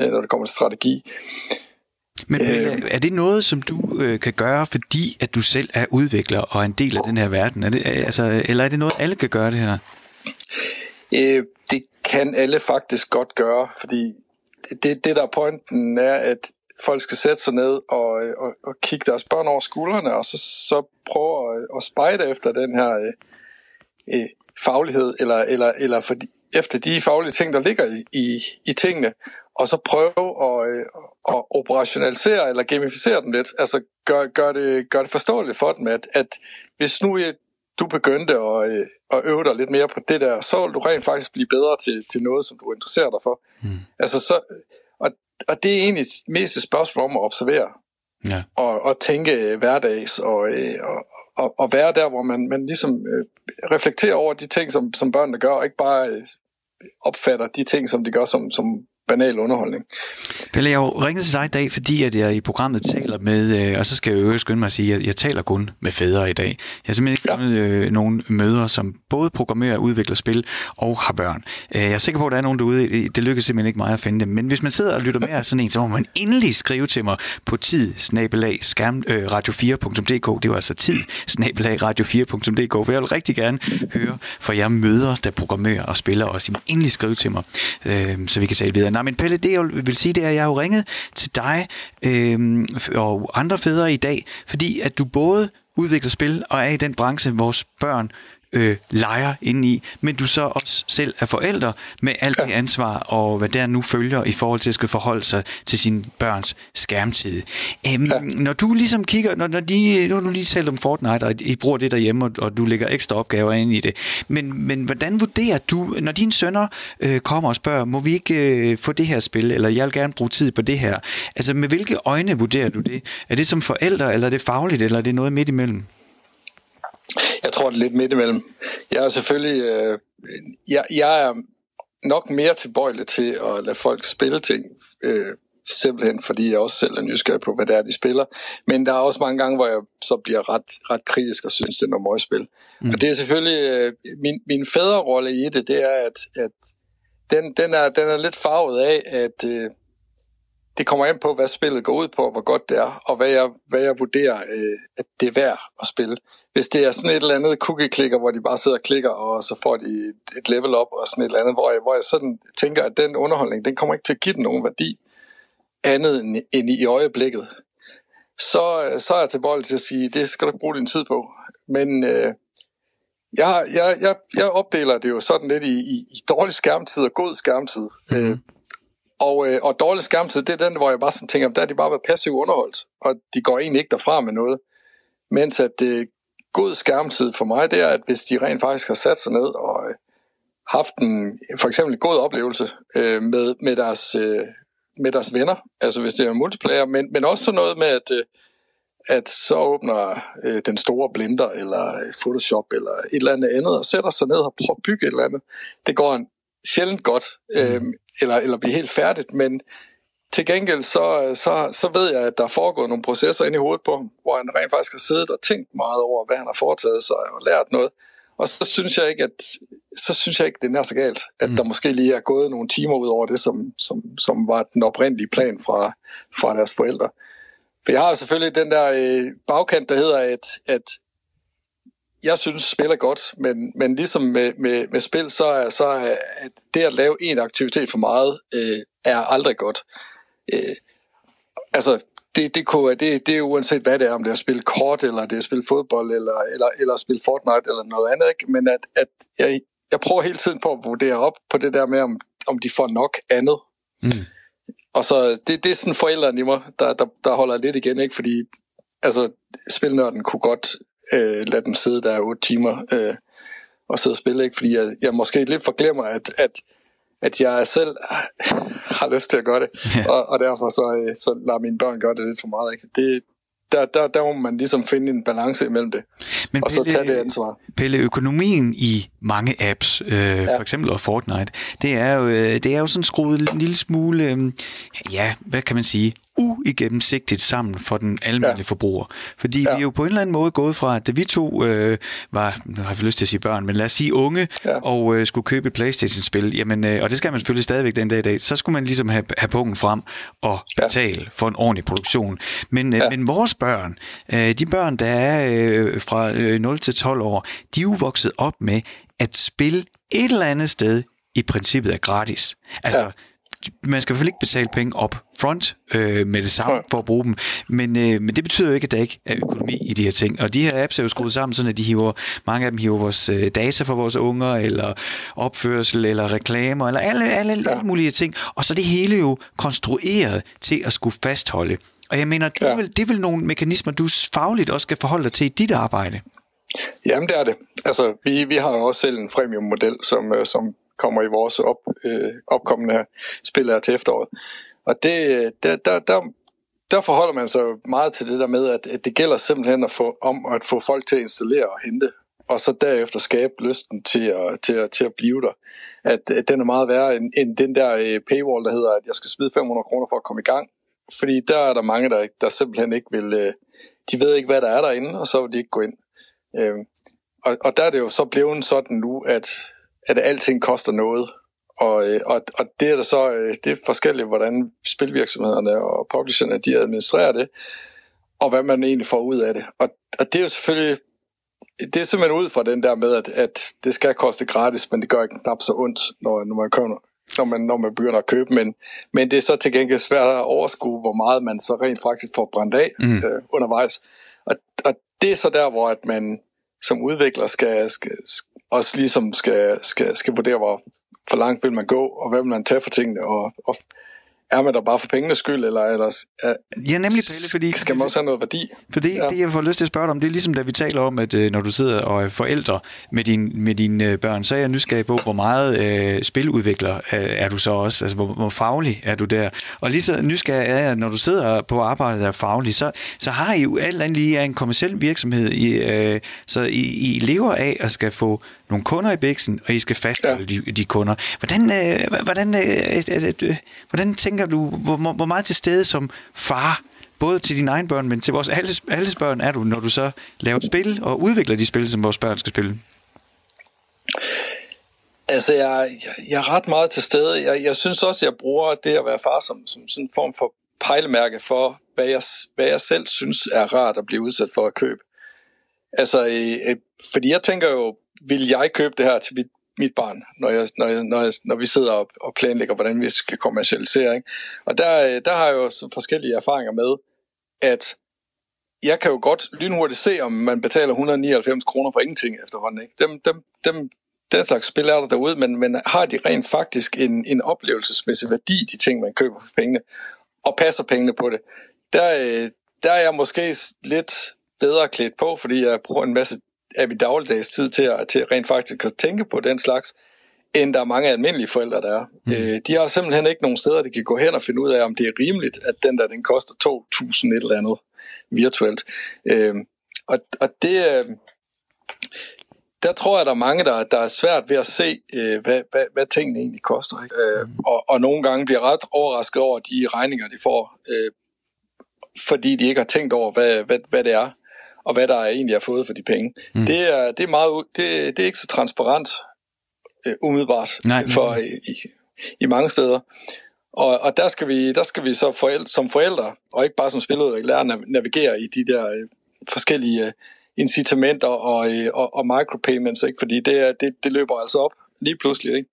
Øh, når det kommer til strategi. Men øh, er det noget, som du øh, kan gøre, fordi at du selv er udvikler og en del af den her verden? Er det, altså, eller er det noget, alle kan gøre det her? Øh, det kan alle faktisk godt gøre, fordi det, det der er pointen er, at folk skal sætte sig ned og, og, og kigge deres børn over skuldrene, og så, så prøve at, at spejde efter den her øh, øh faglighed, eller, eller, eller for, efter de faglige ting, der ligger i, i, i tingene, og så prøve at, øh, at operationalisere eller gamificere dem lidt. Altså gør, gør, det, gør det forståeligt for dem, at, at hvis nu du begyndte at, øh, at øve dig lidt mere på det der, så vil du rent faktisk blive bedre til, til noget, som du interesserer dig for. Mm. Altså så, og det er egentlig mest et spørgsmål om at observere. Ja. Og, og tænke hverdags og, øh, og, og, og være der, hvor man, man ligesom øh, reflekterer over de ting, som, som børnene gør, og ikke bare øh, opfatter de ting, som de gør som, som banal underholdning. Pelle, jeg har ringet til dig i dag, fordi at jeg i programmet taler med, øh, og så skal jeg jo skynde mig at sige, at jeg taler kun med fædre i dag. Jeg har simpelthen ikke fundet ja. øh, nogle mødre, som både programmerer, udvikler spil og har børn. Øh, jeg er sikker på, at der er nogen derude, det lykkes simpelthen ikke mig at finde dem. Men hvis man sidder og lytter med sådan en, så må man endelig skrive til mig på tid skærm, øh, radio4.dk. Det var altså tid radio4.dk, for jeg vil rigtig gerne høre fra jer møder, der programmerer og spiller, og så endelig skrive til mig, øh, så vi kan tale videre. Nej, men Pelle, det jeg vil sige, det er, at jeg har jo ringet til dig øh, og andre fædre i dag, fordi at du både udvikler spil og er i den branche, vores børn øh, leger ind i, men du så også selv er forælder med alt det ansvar og hvad der nu følger i forhold til at skulle forholde sig til sine børns skærmtid. Øhm, ja. Når du ligesom kigger, når, når de, nu har du lige talt om Fortnite, og I bruger det derhjemme, og, og du lægger ekstra opgaver ind i det, men, men hvordan vurderer du, når dine sønner øh, kommer og spørger, må vi ikke øh, få det her spil, eller jeg vil gerne bruge tid på det her, altså med hvilke øjne vurderer du det? Er det som forældre, eller er det fagligt, eller er det noget midt imellem? Jeg tror, det er lidt midt imellem. Jeg er selvfølgelig... Øh, jeg, jeg er nok mere tilbøjelig til at lade folk spille ting, øh, simpelthen fordi jeg også selv er nysgerrig på, hvad det er, de spiller. Men der er også mange gange, hvor jeg så bliver ret, ret kritisk og synes, det er noget møgspil. Mm. Og det er selvfølgelig... Øh, min, min fædrerolle i det, det er, at, at den, den, er, den er lidt farvet af, at... Øh, det kommer an på, hvad spillet går ud på, hvor godt det er, og hvad jeg, hvad jeg vurderer, øh, at det er værd at spille. Hvis det er sådan et eller andet cookie-klikker, hvor de bare sidder og klikker, og så får de et level op og sådan et eller andet, hvor jeg, hvor jeg sådan tænker, at den underholdning, den kommer ikke til at give den nogen værdi andet end i øjeblikket, så, så er jeg tilbøjelig til at sige, det skal du ikke bruge din tid på. Men øh, jeg, jeg, jeg, jeg opdeler det jo sådan lidt i, i, i dårlig skærmtid og god skærmtid. Mm. Øh, og, øh, og dårlig skærmtid, det er den, hvor jeg bare sådan tænker, der er de bare været passiv underholdt, og de går egentlig ikke derfra med noget. Mens at øh, god skærmtid for mig, det er, at hvis de rent faktisk har sat sig ned og øh, haft en, for eksempel en god oplevelse øh, med, med, deres, øh, med deres venner, altså hvis det er multiplayer, men, men også sådan noget med, at, øh, at så åbner øh, den store blender, eller Photoshop, eller et eller andet andet, og sætter sig ned og prøver at bygge et eller andet. Det går en sjældent godt, øh, eller, eller blive helt færdigt, men til gengæld så, så, så ved jeg, at der er foregået nogle processer ind i hovedet på ham, hvor han rent faktisk har siddet og tænkt meget over, hvad han har foretaget sig og lært noget. Og så synes jeg ikke, at så synes jeg ikke, det er så galt, at mm. der måske lige er gået nogle timer ud over det, som, som, som var den oprindelige plan fra, fra deres forældre. For jeg har selvfølgelig den der øh, bagkant, der hedder, at, at jeg synes, spil er godt, men, men ligesom med, med, med spil, så er, så er at det at lave en aktivitet for meget, øh, er aldrig godt. Øh, altså, det, det, kunne, det, det er uanset hvad det er, om det er at spille kort, eller det er at spille fodbold, eller, eller, eller at spille Fortnite, eller noget andet, ikke? men at, at jeg, jeg prøver hele tiden på at vurdere op på det der med, om, om de får nok andet. Mm. Og så, det, det er sådan forældrene i mig, der, der, der holder lidt igen, ikke? fordi altså, spilnørden kunne godt øh, lade dem sidde der otte timer øh, og sidde og spille, ikke? fordi jeg, jeg måske lidt forglemmer, at, at, at jeg selv har lyst til at gøre det, ja. og, og derfor så, øh, så lader mine børn gøre det lidt for meget. Ikke? Det, der, der, der må man ligesom finde en balance imellem det, Men og Pelle, så tage det ansvar. Pelle, økonomien i mange apps, øh, ja. for eksempel og Fortnite, det er jo, øh, det er jo sådan skruet en lille smule, øh, ja, hvad kan man sige, uigennemsigtigt sammen for den almindelige ja. forbruger. Fordi ja. vi er jo på en eller anden måde gået fra, at vi to øh, var, nu har jeg lyst til at sige børn, men lad os sige unge, ja. og øh, skulle købe et Playstation-spil, jamen, øh, og det skal man selvfølgelig stadigvæk den dag i dag, så skulle man ligesom have, have punkten frem og betale ja. for en ordentlig produktion. Men, øh, ja. men vores børn, øh, de børn, der er øh, fra øh, 0 til 12 år, de er jo vokset op med, at spil et eller andet sted i princippet er gratis. Altså, ja man skal selvfølgelig ikke betale penge op front øh, med det samme for at bruge dem, men, øh, men det betyder jo ikke, at der ikke er økonomi i de her ting. Og de her apps er jo skruet sammen, sådan at de hiver, mange af dem hiver vores øh, data for vores unger, eller opførsel, eller reklamer, eller alle, alle, alle ja. mulige ting. Og så det hele jo konstrueret til at skulle fastholde. Og jeg mener, det er, ja. vel, det er vel nogle mekanismer, du fagligt også skal forholde dig til i dit arbejde. Jamen, det er det. Altså, vi, vi har jo også selv en freemium-model, som, øh, som kommer i vores op, øh, opkommende spil her til efteråret. Og det, der, der, der, der forholder man sig meget til det der med, at, at det gælder simpelthen at få, om at få folk til at installere og hente, og så derefter skabe lysten til at, til at, til at blive der. At, at den er meget værre end, end den der øh, paywall, der hedder, at jeg skal smide 500 kroner for at komme i gang. Fordi der er der mange, der, der simpelthen ikke vil... Øh, de ved ikke, hvad der er derinde, og så vil de ikke gå ind. Øh, og, og der er det jo så blevet sådan nu, at at alting koster noget. Og, øh, og, og det er der så øh, det er forskelligt, hvordan spilvirksomhederne og publisherne de administrerer det, og hvad man egentlig får ud af det. Og, og det er jo selvfølgelig det er simpelthen ud fra den der med, at, at det skal koste gratis, men det gør ikke knap så ondt, når, når man kommer når man, når man begynder at købe, men, men det er så til gengæld svært at overskue, hvor meget man så rent faktisk får brændt af mm. øh, undervejs. Og, og det er så der, hvor at man som udvikler skal, skal, også ligesom skal, skal, skal vurdere, hvor for langt vil man gå, og hvad vil man tage for tingene, og, og er man der bare for pengenes skyld, eller ellers er, Ja, nemlig Pelle, fordi... skal man også have noget værdi? For det, ja. det, jeg får lyst til at spørge dig om, det er ligesom da vi taler om, at øh, når du sidder og er forældre med, din, med dine øh, børn, så er jeg nysgerrig på, hvor meget øh, spiludvikler øh, er du så også? Altså, hvor, hvor faglig er du der? Og lige så nysgerrig er jeg, når du sidder på arbejdet og er faglig, så, så har I jo alt andet lige en kommersiel virksomhed, I, øh, så I, I lever af at skal få nogle kunder i bæksen, og I skal fastholde ja. de, de kunder. Hvordan, øh, hvordan, øh, øh, øh, hvordan tænker du, hvor, hvor meget til stede som far både til dine egne børn, men til vores alles, alles børn er du, når du så laver spil og udvikler de spil, som vores børn skal spille? Altså, jeg, jeg, jeg er ret meget til stede. Jeg, jeg synes også, jeg bruger det at være far som, som sådan en form for pejlemærke for, hvad jeg, hvad jeg selv synes er rart at blive udsat for at købe. Altså, øh, øh fordi jeg tænker jo, vil jeg købe det her til mit, mit barn, når, jeg, når, jeg, når, jeg, når vi sidder og, og planlægger, hvordan vi skal kommercialisere. Ikke? Og der, øh, der har jeg jo forskellige erfaringer med, at jeg kan jo godt lynhurtigt se, om man betaler 199 kroner for ingenting efterhånden. Ikke? Dem, dem, dem, den slags spil er der derude, men, men har de rent faktisk en, en oplevelsesmæssig værdi, de ting, man køber for pengene, og passer pengene på det. Der, øh, der er jeg måske lidt bedre klædt på, fordi jeg bruger en masse af min dagligdags tid til at, til rent faktisk at tænke på den slags, end der er mange almindelige forældre, der er. Mm. Øh, de har simpelthen ikke nogen steder, de kan gå hen og finde ud af, om det er rimeligt, at den der, den koster 2.000 et eller andet virtuelt. Øh, og, og det, øh, der tror jeg, der er mange, der, der er svært ved at se, øh, hvad, hvad, hvad tingene egentlig koster. Ikke? Øh, og, og nogle gange bliver ret overrasket over de regninger, de får, øh, fordi de ikke har tænkt over, hvad, hvad, hvad det er, og hvad der egentlig er fået for de penge. Mm. Det, er, det, er meget, det, det er ikke så transparent øh, umiddelbart Nej, for, i, i, i mange steder. Og, og der, skal vi, der skal vi så forældre, som forældre, og ikke bare som spiludvikler, lære at navigere i de der øh, forskellige øh, incitamenter og, øh, og, og micropayments, ikke? fordi det, er, det, det løber altså op lige pludselig. Ikke?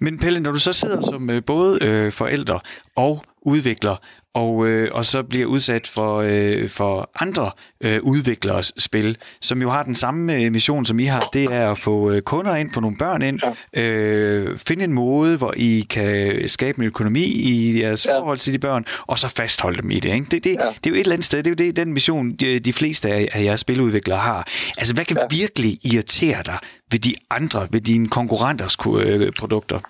Men Pelle, når du så sidder som øh, både øh, forældre og udvikler, og, øh, og så bliver udsat for, øh, for andre øh, udviklers spil, som jo har den samme øh, mission, som I har. Det er at få øh, kunder ind, få nogle børn ind, ja. øh, finde en måde, hvor I kan skabe en økonomi i jeres ja. forhold til de børn, og så fastholde dem i det. Ikke? Det, det, ja. det er jo et eller andet sted, det er jo det, den mission, de, de fleste af, af jeres spiludviklere har. Altså, hvad kan ja. virkelig irritere dig ved de andre, ved dine konkurrenters øh, produkter?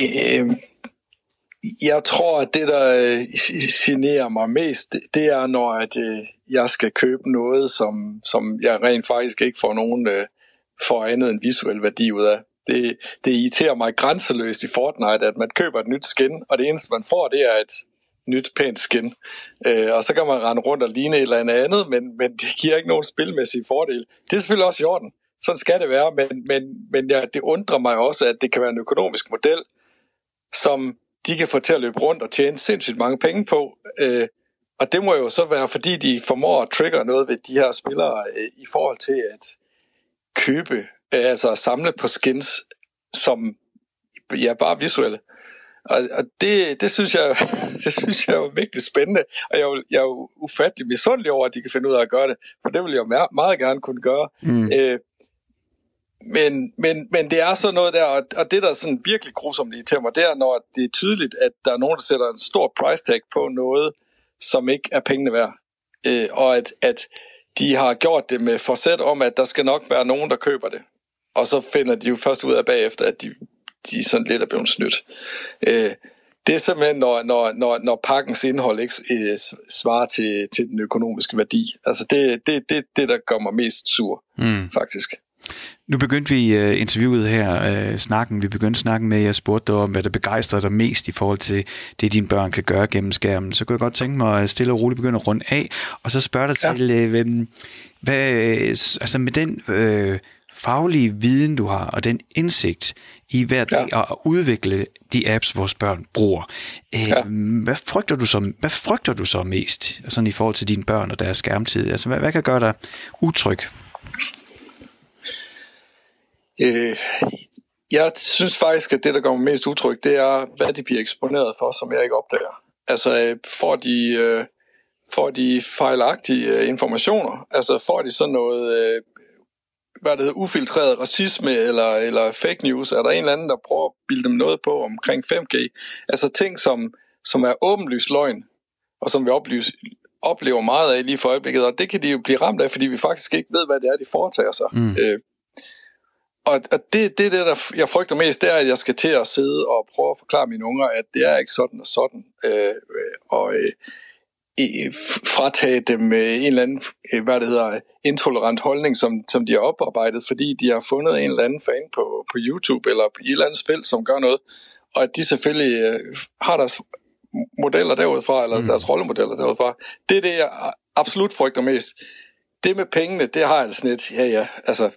Øh jeg tror, at det, der øh, generer mig mest, det er, når at, øh, jeg skal købe noget, som, som jeg rent faktisk ikke får nogen øh, for andet end visuel værdi ud af. Det, det irriterer mig grænseløst i Fortnite, at man køber et nyt skin, og det eneste, man får, det er et nyt, pænt skin. Øh, og så kan man rende rundt og ligne et eller andet, men, men det giver ikke nogen spilmæssige fordel. Det er selvfølgelig også i orden. Sådan skal det være, men, men, men ja, det undrer mig også, at det kan være en økonomisk model, som de kan få til at løbe rundt og tjene sindssygt mange penge på. Øh, og det må jo så være, fordi de formår at trigge noget ved de her spillere øh, i forhold til at købe, øh, altså at samle på skins, som ja, bare visuelle. Og, og det, det, synes jeg, det synes jeg er virkelig spændende, og jeg, jeg er jo ufattelig misundelig over, at de kan finde ud af at gøre det, for det vil jeg meget gerne kunne gøre. Mm. Øh, men, men, men det er så noget der, og det der er sådan virkelig grusomt i mig, det er, når det er tydeligt, at der er nogen, der sætter en stor price tag på noget, som ikke er pengene værd. Øh, og at, at de har gjort det med forsæt om, at der skal nok være nogen, der køber det. Og så finder de jo først ud af bagefter, at de, de sådan lidt er blevet snydt. Øh, det er simpelthen, når, når, når, når pakkens indhold ikke øh, svarer til, til den økonomiske værdi. Altså det det, det, det, der gør mig mest sur, mm. faktisk. Nu begyndte vi uh, interviewet her, uh, snakken, vi begyndte snakken med, jeg spurgte dig om, hvad der begejstrer dig mest i forhold til det, dine børn kan gøre gennem skærmen. Så kunne jeg godt tænke mig at stille og roligt begynde at runde af, og så spørge dig ja. til, uh, hvad, altså med den uh, faglige viden, du har, og den indsigt i hver dag ja. at udvikle de apps, vores børn bruger. Uh, ja. hvad, frygter du så, hvad frygter du så mest altså i forhold til dine børn og deres skærmtid? Altså, hvad, hvad kan gøre dig utryg? Øh, jeg synes faktisk, at det, der gør mig mest utryg, det er, hvad de bliver eksponeret for, som jeg ikke opdager. Altså, øh, får de, øh, får de fejlagtige øh, informationer? Altså får de sådan noget, øh, hvad det hedder, ufiltreret racisme eller, eller fake news? Er der en eller anden, der prøver at bilde dem noget på omkring 5G? Altså ting, som, som er åbenlyst løgn, og som vi oplyse, oplever meget af lige for øjeblikket, og det kan de jo blive ramt af, fordi vi faktisk ikke ved, hvad det er, de foretager sig. Mm. Øh, og, og det, det, det, der jeg frygter mest, det er, at jeg skal til at sidde og prøve at forklare mine unger, at det er ikke sådan og sådan. Øh, og øh, fratage dem øh, en eller anden, øh, hvad det hedder, intolerant holdning, som, som de har oparbejdet, fordi de har fundet en eller anden fan på, på YouTube eller på et eller andet spil, som gør noget, og at de selvfølgelig øh, har deres modeller derudfra, eller mm. deres rollemodeller derudfra. Det er det, jeg absolut frygter mest. Det med pengene, det har jeg sådan lidt, ja ja, altså,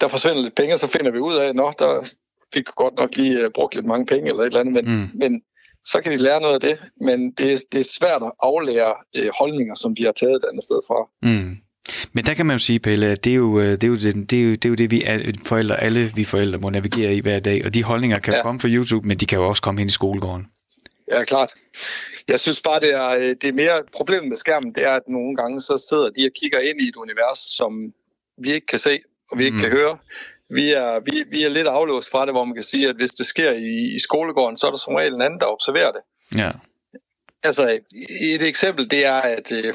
der forsvinder lidt penge, og så finder vi ud af, nå, der fik du godt nok lige brugt lidt mange penge, eller et eller andet, men, mm. men så kan de lære noget af det, men det, det er svært at aflære øh, holdninger, som de har taget et andet sted fra. Mm. Men der kan man jo sige, Pelle, det er jo øh, det, er jo det, det, er jo, det, er jo det vi er, forældre, alle vi forældre må navigere i hver dag, og de holdninger kan ja. komme fra YouTube, men de kan jo også komme hen i skolegården. Ja, klart. Jeg synes bare, det er, øh, det er mere problemet med skærmen, det er, at nogle gange så sidder de og kigger ind i et univers, som vi ikke kan se, og vi ikke mm. kan høre vi er, vi, vi er lidt aflåst fra det, hvor man kan sige, at hvis det sker i, i skolegården, så er der som regel en anden, der observerer det. Ja. Altså, et eksempel, det er, at øh,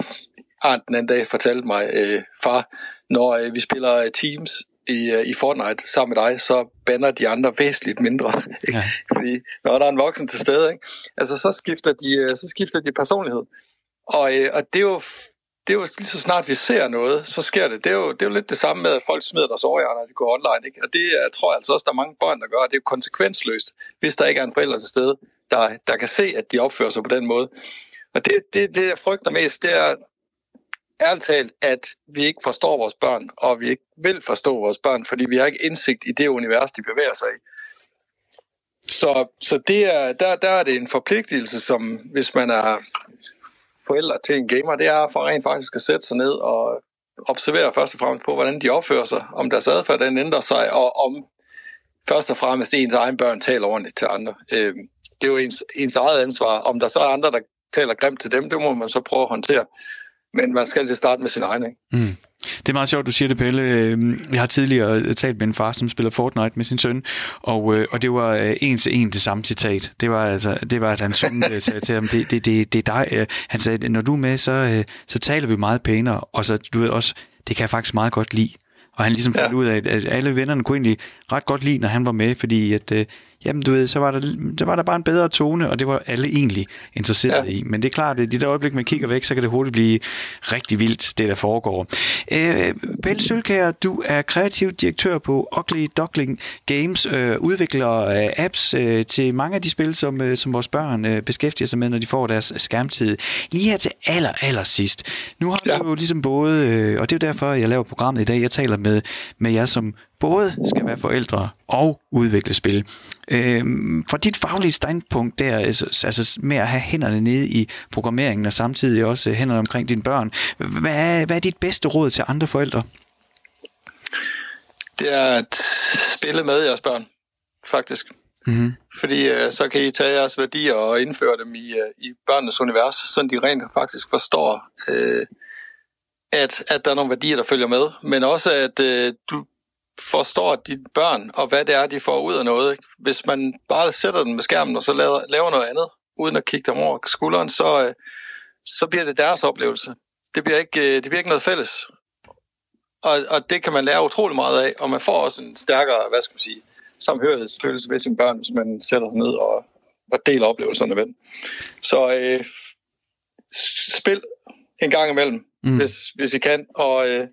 Arndt den anden dag fortalte mig, øh, far, når øh, vi spiller øh, Teams i, øh, i Fortnite sammen med dig, så banner de andre væsentligt mindre. Ja. Fordi når der er en voksen til stede, ikke? Altså, så skifter de, øh, så skifter de personlighed. Og, øh, og det er jo det er jo lige så snart vi ser noget, så sker det. Det er jo, det er jo lidt det samme med, at folk smider deres overhjerner, når de går online. Ikke? Og det jeg tror jeg altså også, der er mange børn, der gør. Det er jo konsekvensløst, hvis der ikke er en forælder til stede, der, der kan se, at de opfører sig på den måde. Og det, det, det jeg frygter mest, det er ærligt talt, at vi ikke forstår vores børn, og vi ikke vil forstå vores børn, fordi vi har ikke indsigt i det univers, de bevæger sig i. Så, så det er, der, der er det en forpligtelse, som hvis man er forældre til en gamer, det er for rent faktisk at sætte sig ned og observere først og fremmest på, hvordan de opfører sig, om deres adfærd den ændrer sig, og om først og fremmest ens egen børn taler ordentligt til andre. Øh, det er jo ens, ens eget ansvar. Om der så er andre, der taler grimt til dem, det må man så prøve at håndtere. Men man skal lige starte med sin egen. Ikke? Mm. Det er meget sjovt, du siger det, Pelle. Øhm, jeg har tidligere talt med en far, som spiller Fortnite med sin søn, og, øh, og det var øh, en til en det samme citat. Det var, altså, det var at hans søn øh, sagde til ham, det, det, det, det er dig. Han sagde, når du er med, så, så taler vi meget pænere, og så du ved også, det kan jeg faktisk meget godt lide. Og han ligesom fandt ja. ud af, at alle vennerne kunne egentlig ret godt lide, når han var med, fordi at, jamen du ved, så var, der, så var der bare en bedre tone, og det var alle egentlig interesseret ja. i. Men det er klart, at i det øjeblik, man kigger væk, så kan det hurtigt blive rigtig vildt, det der foregår. Øh, Pelle Sølkær, du er kreativ direktør på Ugly Duckling Games, øh, udvikler øh, apps øh, til mange af de spil, som, øh, som vores børn øh, beskæftiger sig med, når de får deres skærmtid. Lige her til aller, aller sidst. Nu har ja. du jo ligesom både, øh, og det er jo derfor, jeg laver programmet i dag, jeg taler med, med jer som både skal være forældre og udvikle spil. Øhm, fra dit faglige standpunkt der, altså, altså med at have hænderne nede i programmeringen og samtidig også hænderne omkring dine børn, hvad er, hvad er dit bedste råd til andre forældre? Det er at spille med jeres børn, faktisk. Mm-hmm. Fordi uh, så kan I tage jeres værdier og indføre dem i, uh, i børnenes univers, så de rent faktisk forstår, uh, at, at der er nogle værdier, der følger med, men også at uh, du forstår dine børn, og hvad det er, de får ud af noget. Hvis man bare sætter dem med skærmen, og så laver, laver noget andet, uden at kigge dem over skulderen, så, øh, så bliver det deres oplevelse. Det bliver ikke, øh, det bliver ikke noget fælles. Og, og det kan man lære utrolig meget af, og man får også en stærkere, hvad skal man sige, samhørighedsfølelse ved sine børn, hvis man sætter dem ned og, og deler oplevelserne med dem. Så øh, spil en gang imellem, mm. hvis, hvis I kan, og øh,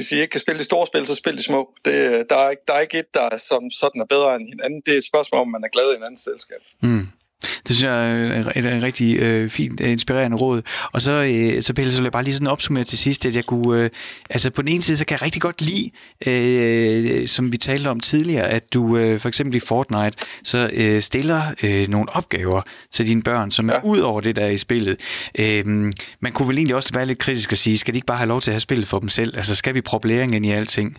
hvis I ikke kan spille de store spil, så spil de små. Det, der, er der er ikke et, der er som sådan er bedre end hinanden. Det er et spørgsmål, om man er glad i en anden selskab. Mm. Det synes jeg er et, et rigtig øh, fint, øh, inspirerende råd. Og så, øh, så Pelle, så vil jeg bare lige sådan opsummere til sidst, at jeg kunne, øh, altså på den ene side, så kan jeg rigtig godt lide, øh, som vi talte om tidligere, at du øh, for eksempel i Fortnite, så øh, stiller øh, nogle opgaver til dine børn, som ja. er ud over det, der er i spillet. Øh, man kunne vel egentlig også være lidt kritisk og sige, skal de ikke bare have lov til at have spillet for dem selv? Altså skal vi proppe læring ind i alting?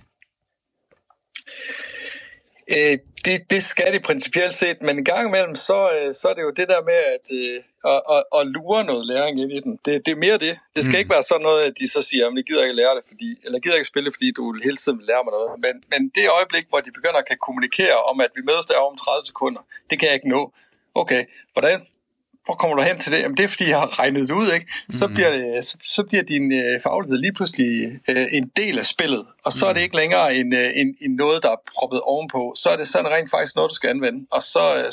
Øh, det, det skal det principielt set, men en gang imellem, så, øh, så er det jo det der med at, øh, at, at, at lure noget læring ind i den. Det, det er mere det. Det skal mm. ikke være sådan noget, at de så siger, at jeg gider ikke lære det, fordi, eller gider ikke spille, fordi du hele tiden vil lære mig noget. Men, men det øjeblik, hvor de begynder at kan kommunikere om, at vi mødes der om 30 sekunder, det kan jeg ikke nå. Okay, hvordan, hvor kommer du hen til det? Jamen, det er, fordi jeg har regnet det ud, ikke? Så, mm. bliver, det, så, så bliver din øh, faglighed lige pludselig øh, en del af spillet, og så mm. er det mm. ikke længere en, øh, en, en noget, der er proppet ovenpå. Så er det sådan rent faktisk noget, du skal anvende, og så, øh,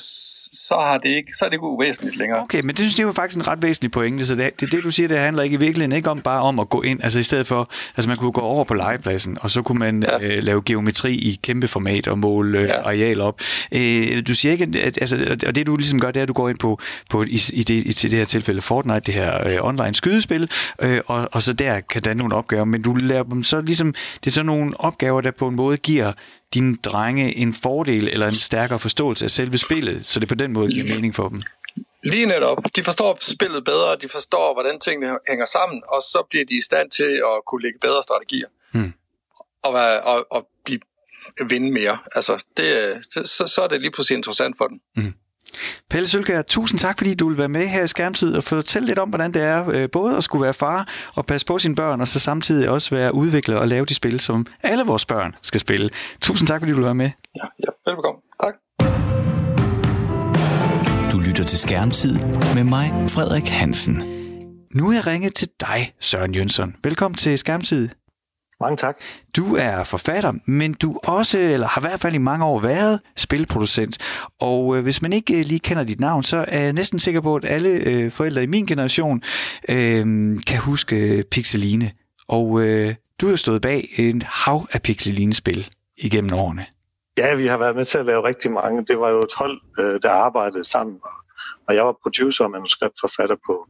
så, har det ikke, så er det ikke uvæsentligt længere. Okay, men det synes jeg jo faktisk en ret væsentlig pointe, så det, det, det du siger, det handler ikke i virkeligheden ikke om bare om at gå ind, altså i stedet for, altså man kunne gå over på legepladsen, og så kunne man ja. øh, lave geometri i kæmpe format og måle øh, ja. areal op. Øh, du siger ikke, at, altså, og det du ligesom gør, det er, at du går ind på, på i, i, det, i det her tilfælde Fortnite, det her øh, online skydespil, øh, og, og så der kan danne nogle opgaver, men du lærer dem så ligesom, det er så nogle opgaver, der på en måde giver dine drenge en fordel eller en stærkere forståelse af selve spillet, så det på den måde giver mening for dem. Lige netop. De forstår spillet bedre, de forstår, hvordan tingene hænger sammen, og så bliver de i stand til at kunne lægge bedre strategier. Hmm. Og, være, og, og blive, vinde mere. Altså, det, så, så er det lige pludselig interessant for dem. Hmm. Pelle Sølgaard, tusind tak, fordi du vil være med her i Skærmtid og fortælle lidt om, hvordan det er øh, både at skulle være far og passe på sine børn, og så samtidig også være udvikler og lave de spil, som alle vores børn skal spille. Tusind tak, fordi du vil være med. Ja, ja velbekomme. Tak. Du lytter til Skærmtid med mig, Frederik Hansen. Nu er jeg ringet til dig, Søren Jønsson. Velkommen til Skærmtid. Mange tak. Du er forfatter, men du også, eller har i hvert fald i mange år været spilproducent. Og øh, hvis man ikke øh, lige kender dit navn, så er jeg næsten sikker på, at alle øh, forældre i min generation øh, kan huske Pixeline. Og øh, du har stået bag en hav af Pixeline-spil igennem årene. Ja, vi har været med til at lave rigtig mange. Det var jo et hold, øh, der arbejdede sammen. Og jeg var producer og manuskriptforfatter på,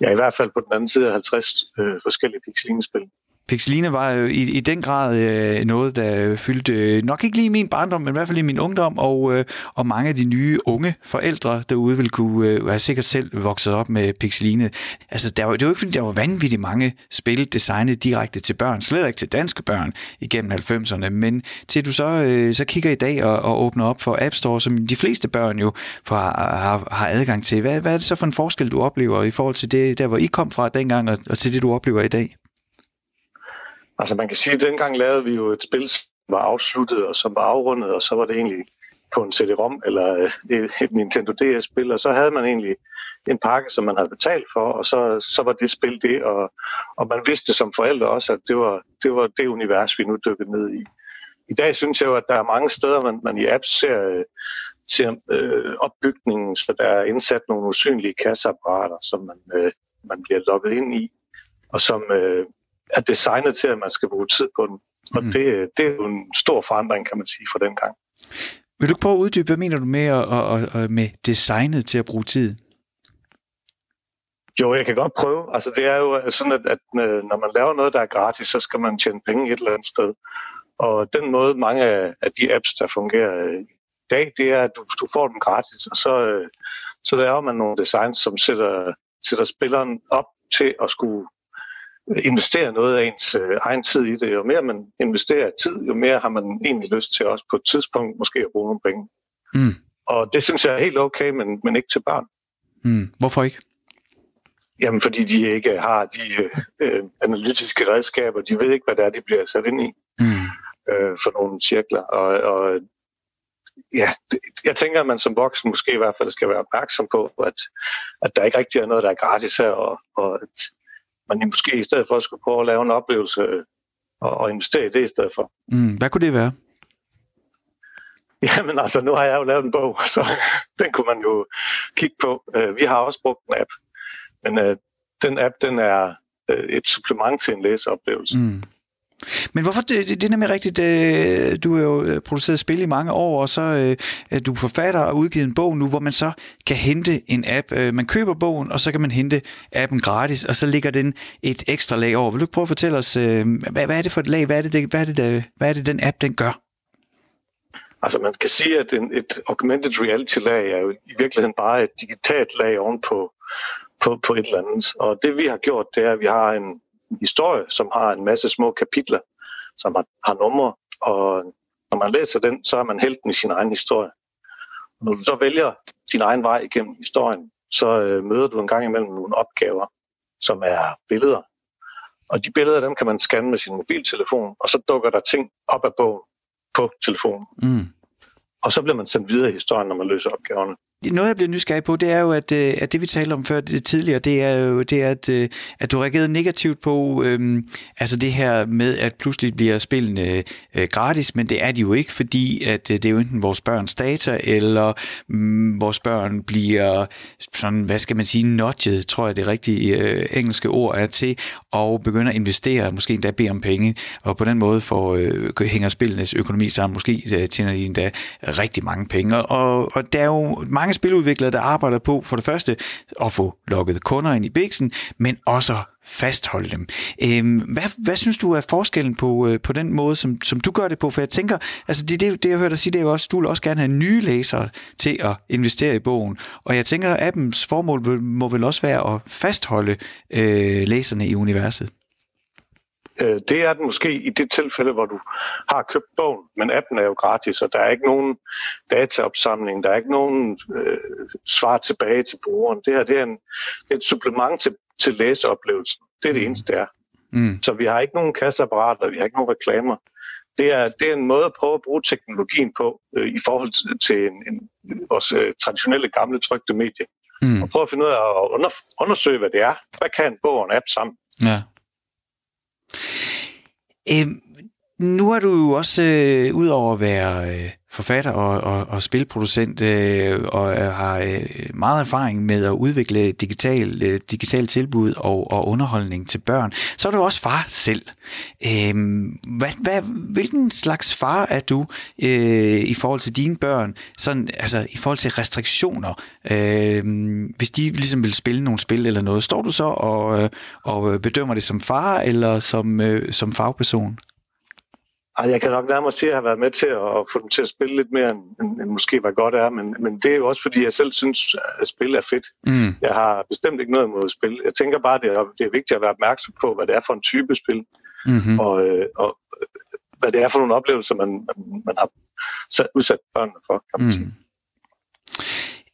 ja i hvert fald på den anden side af 50 øh, forskellige Pixeline-spil. Pixeline var jo i, i den grad øh, noget, der fyldte øh, nok ikke lige min barndom, men i hvert fald i min ungdom, og, øh, og mange af de nye unge forældre derude vil kunne øh, have sikkert selv vokset op med Pixeline. Altså, der var, det var ikke fordi, der var vanvittigt mange spil designet direkte til børn, slet ikke til danske børn igennem 90'erne, men til du så, øh, så kigger i dag og, og åbner op for App Store, som de fleste børn jo får, har, har adgang til. Hvad, hvad er det så for en forskel, du oplever i forhold til det, der hvor I kom fra dengang, og, og til det, du oplever i dag? Altså man kan sige, at dengang lavede vi jo et spil, som var afsluttet og som var afrundet, og så var det egentlig på en CD-ROM eller øh, et, et Nintendo DS-spil, og så havde man egentlig en pakke, som man havde betalt for, og så, så var det spil det, og, og man vidste som forældre også, at det var, det var det univers, vi nu dykkede ned i. I dag synes jeg jo, at der er mange steder, man, man i apps ser, øh, ser øh, opbygningen, så der er indsat nogle usynlige kasseapparater, som man, øh, man bliver logget ind i, og som øh, er designet til, at man skal bruge tid på den. Og mm. det, det er jo en stor forandring, kan man sige, fra den gang. Vil du prøve at uddybe, hvad mener du med, at, at, at, med designet til at bruge tid? Jo, jeg kan godt prøve. Altså, det er jo sådan, at, at øh, når man laver noget, der er gratis, så skal man tjene penge et eller andet sted. Og den måde, mange af de apps, der fungerer i dag, det er, at du, du får dem gratis, og så, øh, så laver man nogle designs, som sætter, sætter spilleren op til at skulle investere noget af ens øh, egen tid i det. Jo mere man investerer tid, jo mere har man egentlig lyst til også på et tidspunkt måske at bruge nogle penge. Mm. Og det synes jeg er helt okay, men, men ikke til børn. Mm. Hvorfor ikke? Jamen, fordi de ikke har de øh, analytiske redskaber. De ved ikke, hvad det er, de bliver sat ind i mm. øh, for nogle cirkler. Og, og ja, det, jeg tænker, at man som voksen måske i hvert fald skal være opmærksom på, at, at der ikke rigtig er noget, der er gratis her, og, og at man måske i stedet for skulle prøve at lave en oplevelse øh, og, og investere i det i stedet for. Mm, hvad kunne det være? Jamen altså, nu har jeg jo lavet en bog, så den kunne man jo kigge på. Uh, vi har også brugt en app, men uh, den app, den er et supplement til en læseoplevelse. Mm. Men hvorfor, det, det er nemlig rigtigt, øh, du har jo øh, produceret spil i mange år, og så øh, er du forfatter og udgivet en bog nu, hvor man så kan hente en app. Øh, man køber bogen, og så kan man hente appen gratis, og så ligger den et ekstra lag over. Vil du prøve at fortælle os, øh, hvad, hvad er det for et lag? Hvad er det, hvad er det, der, hvad er det den app, den gør? Altså man kan sige, at en, et augmented reality-lag er jo i virkeligheden bare et digitalt lag ovenpå på, på et eller andet. Og det vi har gjort, det er, at vi har en, historie, som har en masse små kapitler, som har, har numre, og Når man læser den, så er man helten i sin egen historie. Når du så vælger din egen vej igennem historien, så øh, møder du en gang imellem nogle opgaver, som er billeder. Og de billeder, dem kan man scanne med sin mobiltelefon, og så dukker der ting op af bogen på telefonen. Mm. Og så bliver man sendt videre i historien, når man løser opgaverne noget, jeg bliver nysgerrig på, det er jo, at, øh, at det vi talte om før det, tidligere, det er jo, det er, at, øh, at du reagerede negativt på øhm, altså det her med, at pludselig bliver spillene øh, gratis, men det er de jo ikke, fordi at øh, det er jo enten vores børns data, eller mm, vores børn bliver sådan, hvad skal man sige, nudget, tror jeg det rigtige øh, engelske ord er til, og begynder at investere, måske endda bede om penge, og på den måde får, øh, hænger spillenes økonomi sammen, måske tjener de endda rigtig mange penge, og, og der er jo mange spiludviklere, der arbejder på for det første at få lukket kunder ind i biksen, men også fastholde dem. Øhm, hvad, hvad synes du er forskellen på, øh, på den måde, som, som du gør det på? For jeg tænker, altså det, det, det jeg hørte dig sige, det er jo også, du vil også gerne have nye læsere til at investere i bogen. Og jeg tænker, at appens formål må vel også være at fastholde øh, læserne i universet. Øh, det er den måske i det tilfælde, hvor du har købt bogen, men appen er jo gratis, og der er ikke nogen dataopsamling, der er ikke nogen øh, svar tilbage til brugeren. Det her det er, en, det er et supplement til, til læseoplevelsen. Det er det mm. eneste, det er. Mm. Så vi har ikke nogen kasseapparater, vi har ikke nogen reklamer. Det er, det er en måde at prøve at bruge teknologien på øh, i forhold til en, en, vores øh, traditionelle gamle trygte medie. Mm. Og prøve at finde ud af at under, undersøge, hvad det er. Hvad kan en bog og en app sammen? Ja. Øh, nu er du jo også, øh, ud over at være øh, forfatter og, og, og spilproducent, øh, og øh, har øh, meget erfaring med at udvikle digital, øh, digital tilbud og, og underholdning til børn, så er du også far selv. Øh, hvad, hvad, hvilken slags far er du øh, i forhold til dine børn, sådan, altså i forhold til restriktioner? Øh, hvis de ligesom vil spille nogle spil eller noget, står du så og, øh, og bedømmer det som far eller som, øh, som fagperson? Ej, jeg kan nok nærmere sige, at jeg har været med til at få dem til at spille lidt mere, end, end måske hvad godt er, men, men det er jo også, fordi jeg selv synes, at spil er fedt. Mm. Jeg har bestemt ikke noget imod spil. Jeg tænker bare, at det er, det er vigtigt at være opmærksom på, hvad det er for en type spil, mm-hmm. og, øh, og hvad det er for nogle oplevelser, man, man, man har udsat børnene for, kan man mm. sige.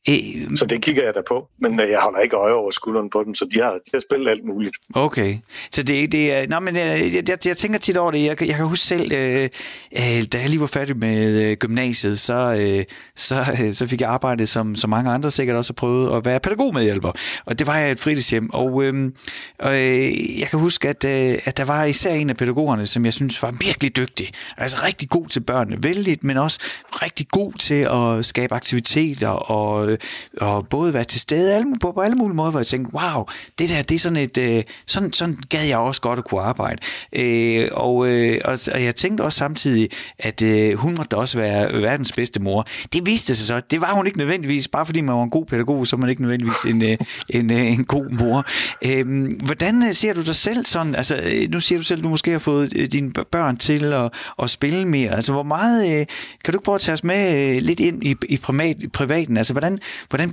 Øh, så det kigger jeg da på, men øh, jeg holder ikke øje over skulderen på dem, så de har, de har spillet alt muligt. Okay, så det, det er... Nå, men øh, jeg, jeg, jeg tænker tit over det. Jeg, jeg kan huske selv, øh, øh, da jeg lige var færdig med øh, gymnasiet, så, øh, så, øh, så fik jeg arbejdet, som, som mange andre sikkert også har prøvet, at være pædagogmedhjælper. Og det var jeg et fritidshjem. Og, øh, og øh, jeg kan huske, at, øh, at der var især en af pædagogerne, som jeg synes var virkelig dygtig. Altså rigtig god til børnene. Vældig, men også rigtig god til at skabe aktiviteter og Øh, og både være til stede alle, på, på alle mulige måder, hvor jeg tænkte, wow, det der, det er sådan et, øh, sådan, sådan gad jeg også godt at kunne arbejde. Øh, og, øh, og, og jeg tænkte også samtidig, at øh, hun måtte også være verdens bedste mor. Det viste sig så, det var hun ikke nødvendigvis, bare fordi man var en god pædagog, så man ikke nødvendigvis en, øh, en, øh, en god mor. Øhm, øh, hvordan ser du dig selv sådan, altså øh, nu siger du selv, at du måske har fået øh, dine børn til at, at spille mere, altså hvor meget, øh, kan du ikke prøve at tage os med øh, lidt ind i, i privat, privaten, altså hvordan, Hvordan,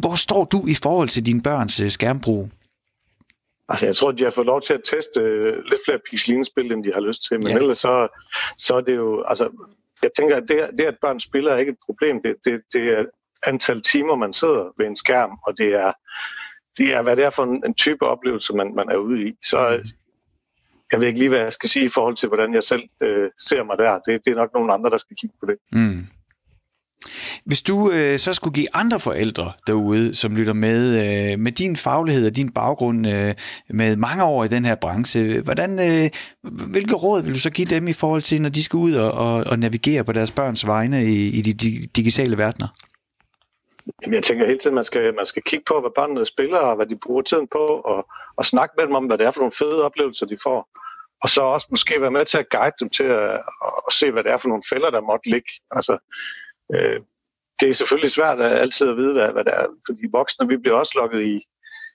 hvor står du i forhold til dine børns øh, skærmbrug? Altså, jeg tror, de har fået lov til at teste øh, lidt flere pixeline-spil, end de har lyst til. Men ja. ellers så, så er det jo... Altså, jeg tænker, at det, det, at børn spiller, er ikke et problem. Det, det, det er antal timer, man sidder ved en skærm, og det er, det er hvad det er for en, en type oplevelse, man, man er ude i. Så mm. jeg ved ikke lige, hvad jeg skal sige i forhold til, hvordan jeg selv øh, ser mig der. Det, det er nok nogle andre, der skal kigge på det. Mm. Hvis du øh, så skulle give andre forældre derude, som lytter med, øh, med din faglighed og din baggrund øh, med mange år i den her branche, hvordan, øh, hvilke råd vil du så give dem i forhold til, når de skal ud og, og, og navigere på deres børns vegne i, i de digitale verdener? Jamen, jeg tænker hele tiden, at man skal, man skal kigge på, hvad børnene spiller, og hvad de bruger tiden på, og, og snakke med dem om, hvad det er for nogle fede oplevelser, de får. Og så også måske være med til at guide dem til at, at se, hvad det er for nogle fælder, der måtte ligge. Altså, øh, det er selvfølgelig svært at altid at vide, hvad, hvad det er, fordi voksne, vi bliver også lukket i,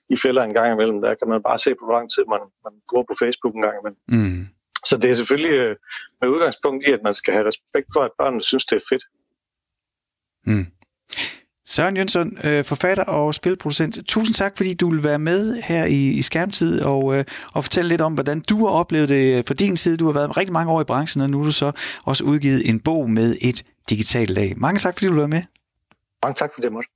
i fælder en gang imellem. Der kan man bare se på, hvor lang tid man, man går på Facebook en gang imellem. Mm. Så det er selvfølgelig øh, med udgangspunkt i, at man skal have respekt for, at børnene synes, det er fedt. Mm. Søren Jønsson, øh, forfatter og spilproducent. Tusind tak, fordi du vil være med her i, i Skærmtid og, øh, og fortælle lidt om, hvordan du har oplevet det fra din side. Du har været rigtig mange år i branchen, og nu har du så også udgivet en bog med et digitalt lag. Mange tak, fordi du være med. Mange tak for det, måtte.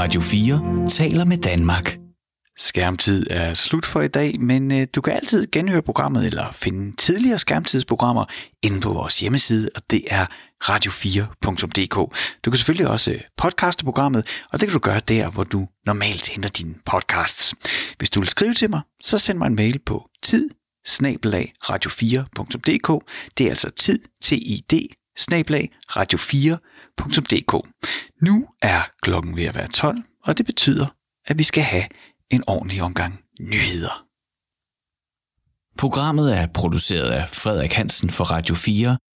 Radio 4 taler med Danmark. Skærmtid er slut for i dag, men øh, du kan altid genhøre programmet eller finde tidligere skærmtidsprogrammer inde på vores hjemmeside, og det er radio4.dk. Du kan selvfølgelig også podcaste programmet, og det kan du gøre der, hvor du normalt henter dine podcasts. Hvis du vil skrive til mig, så send mig en mail på tid radio4.dk. Det er altså tid, tid, radio4.dk. Nu er klokken ved at være 12, og det betyder, at vi skal have en ordentlig omgang nyheder. Programmet er produceret af Frederik Hansen for Radio 4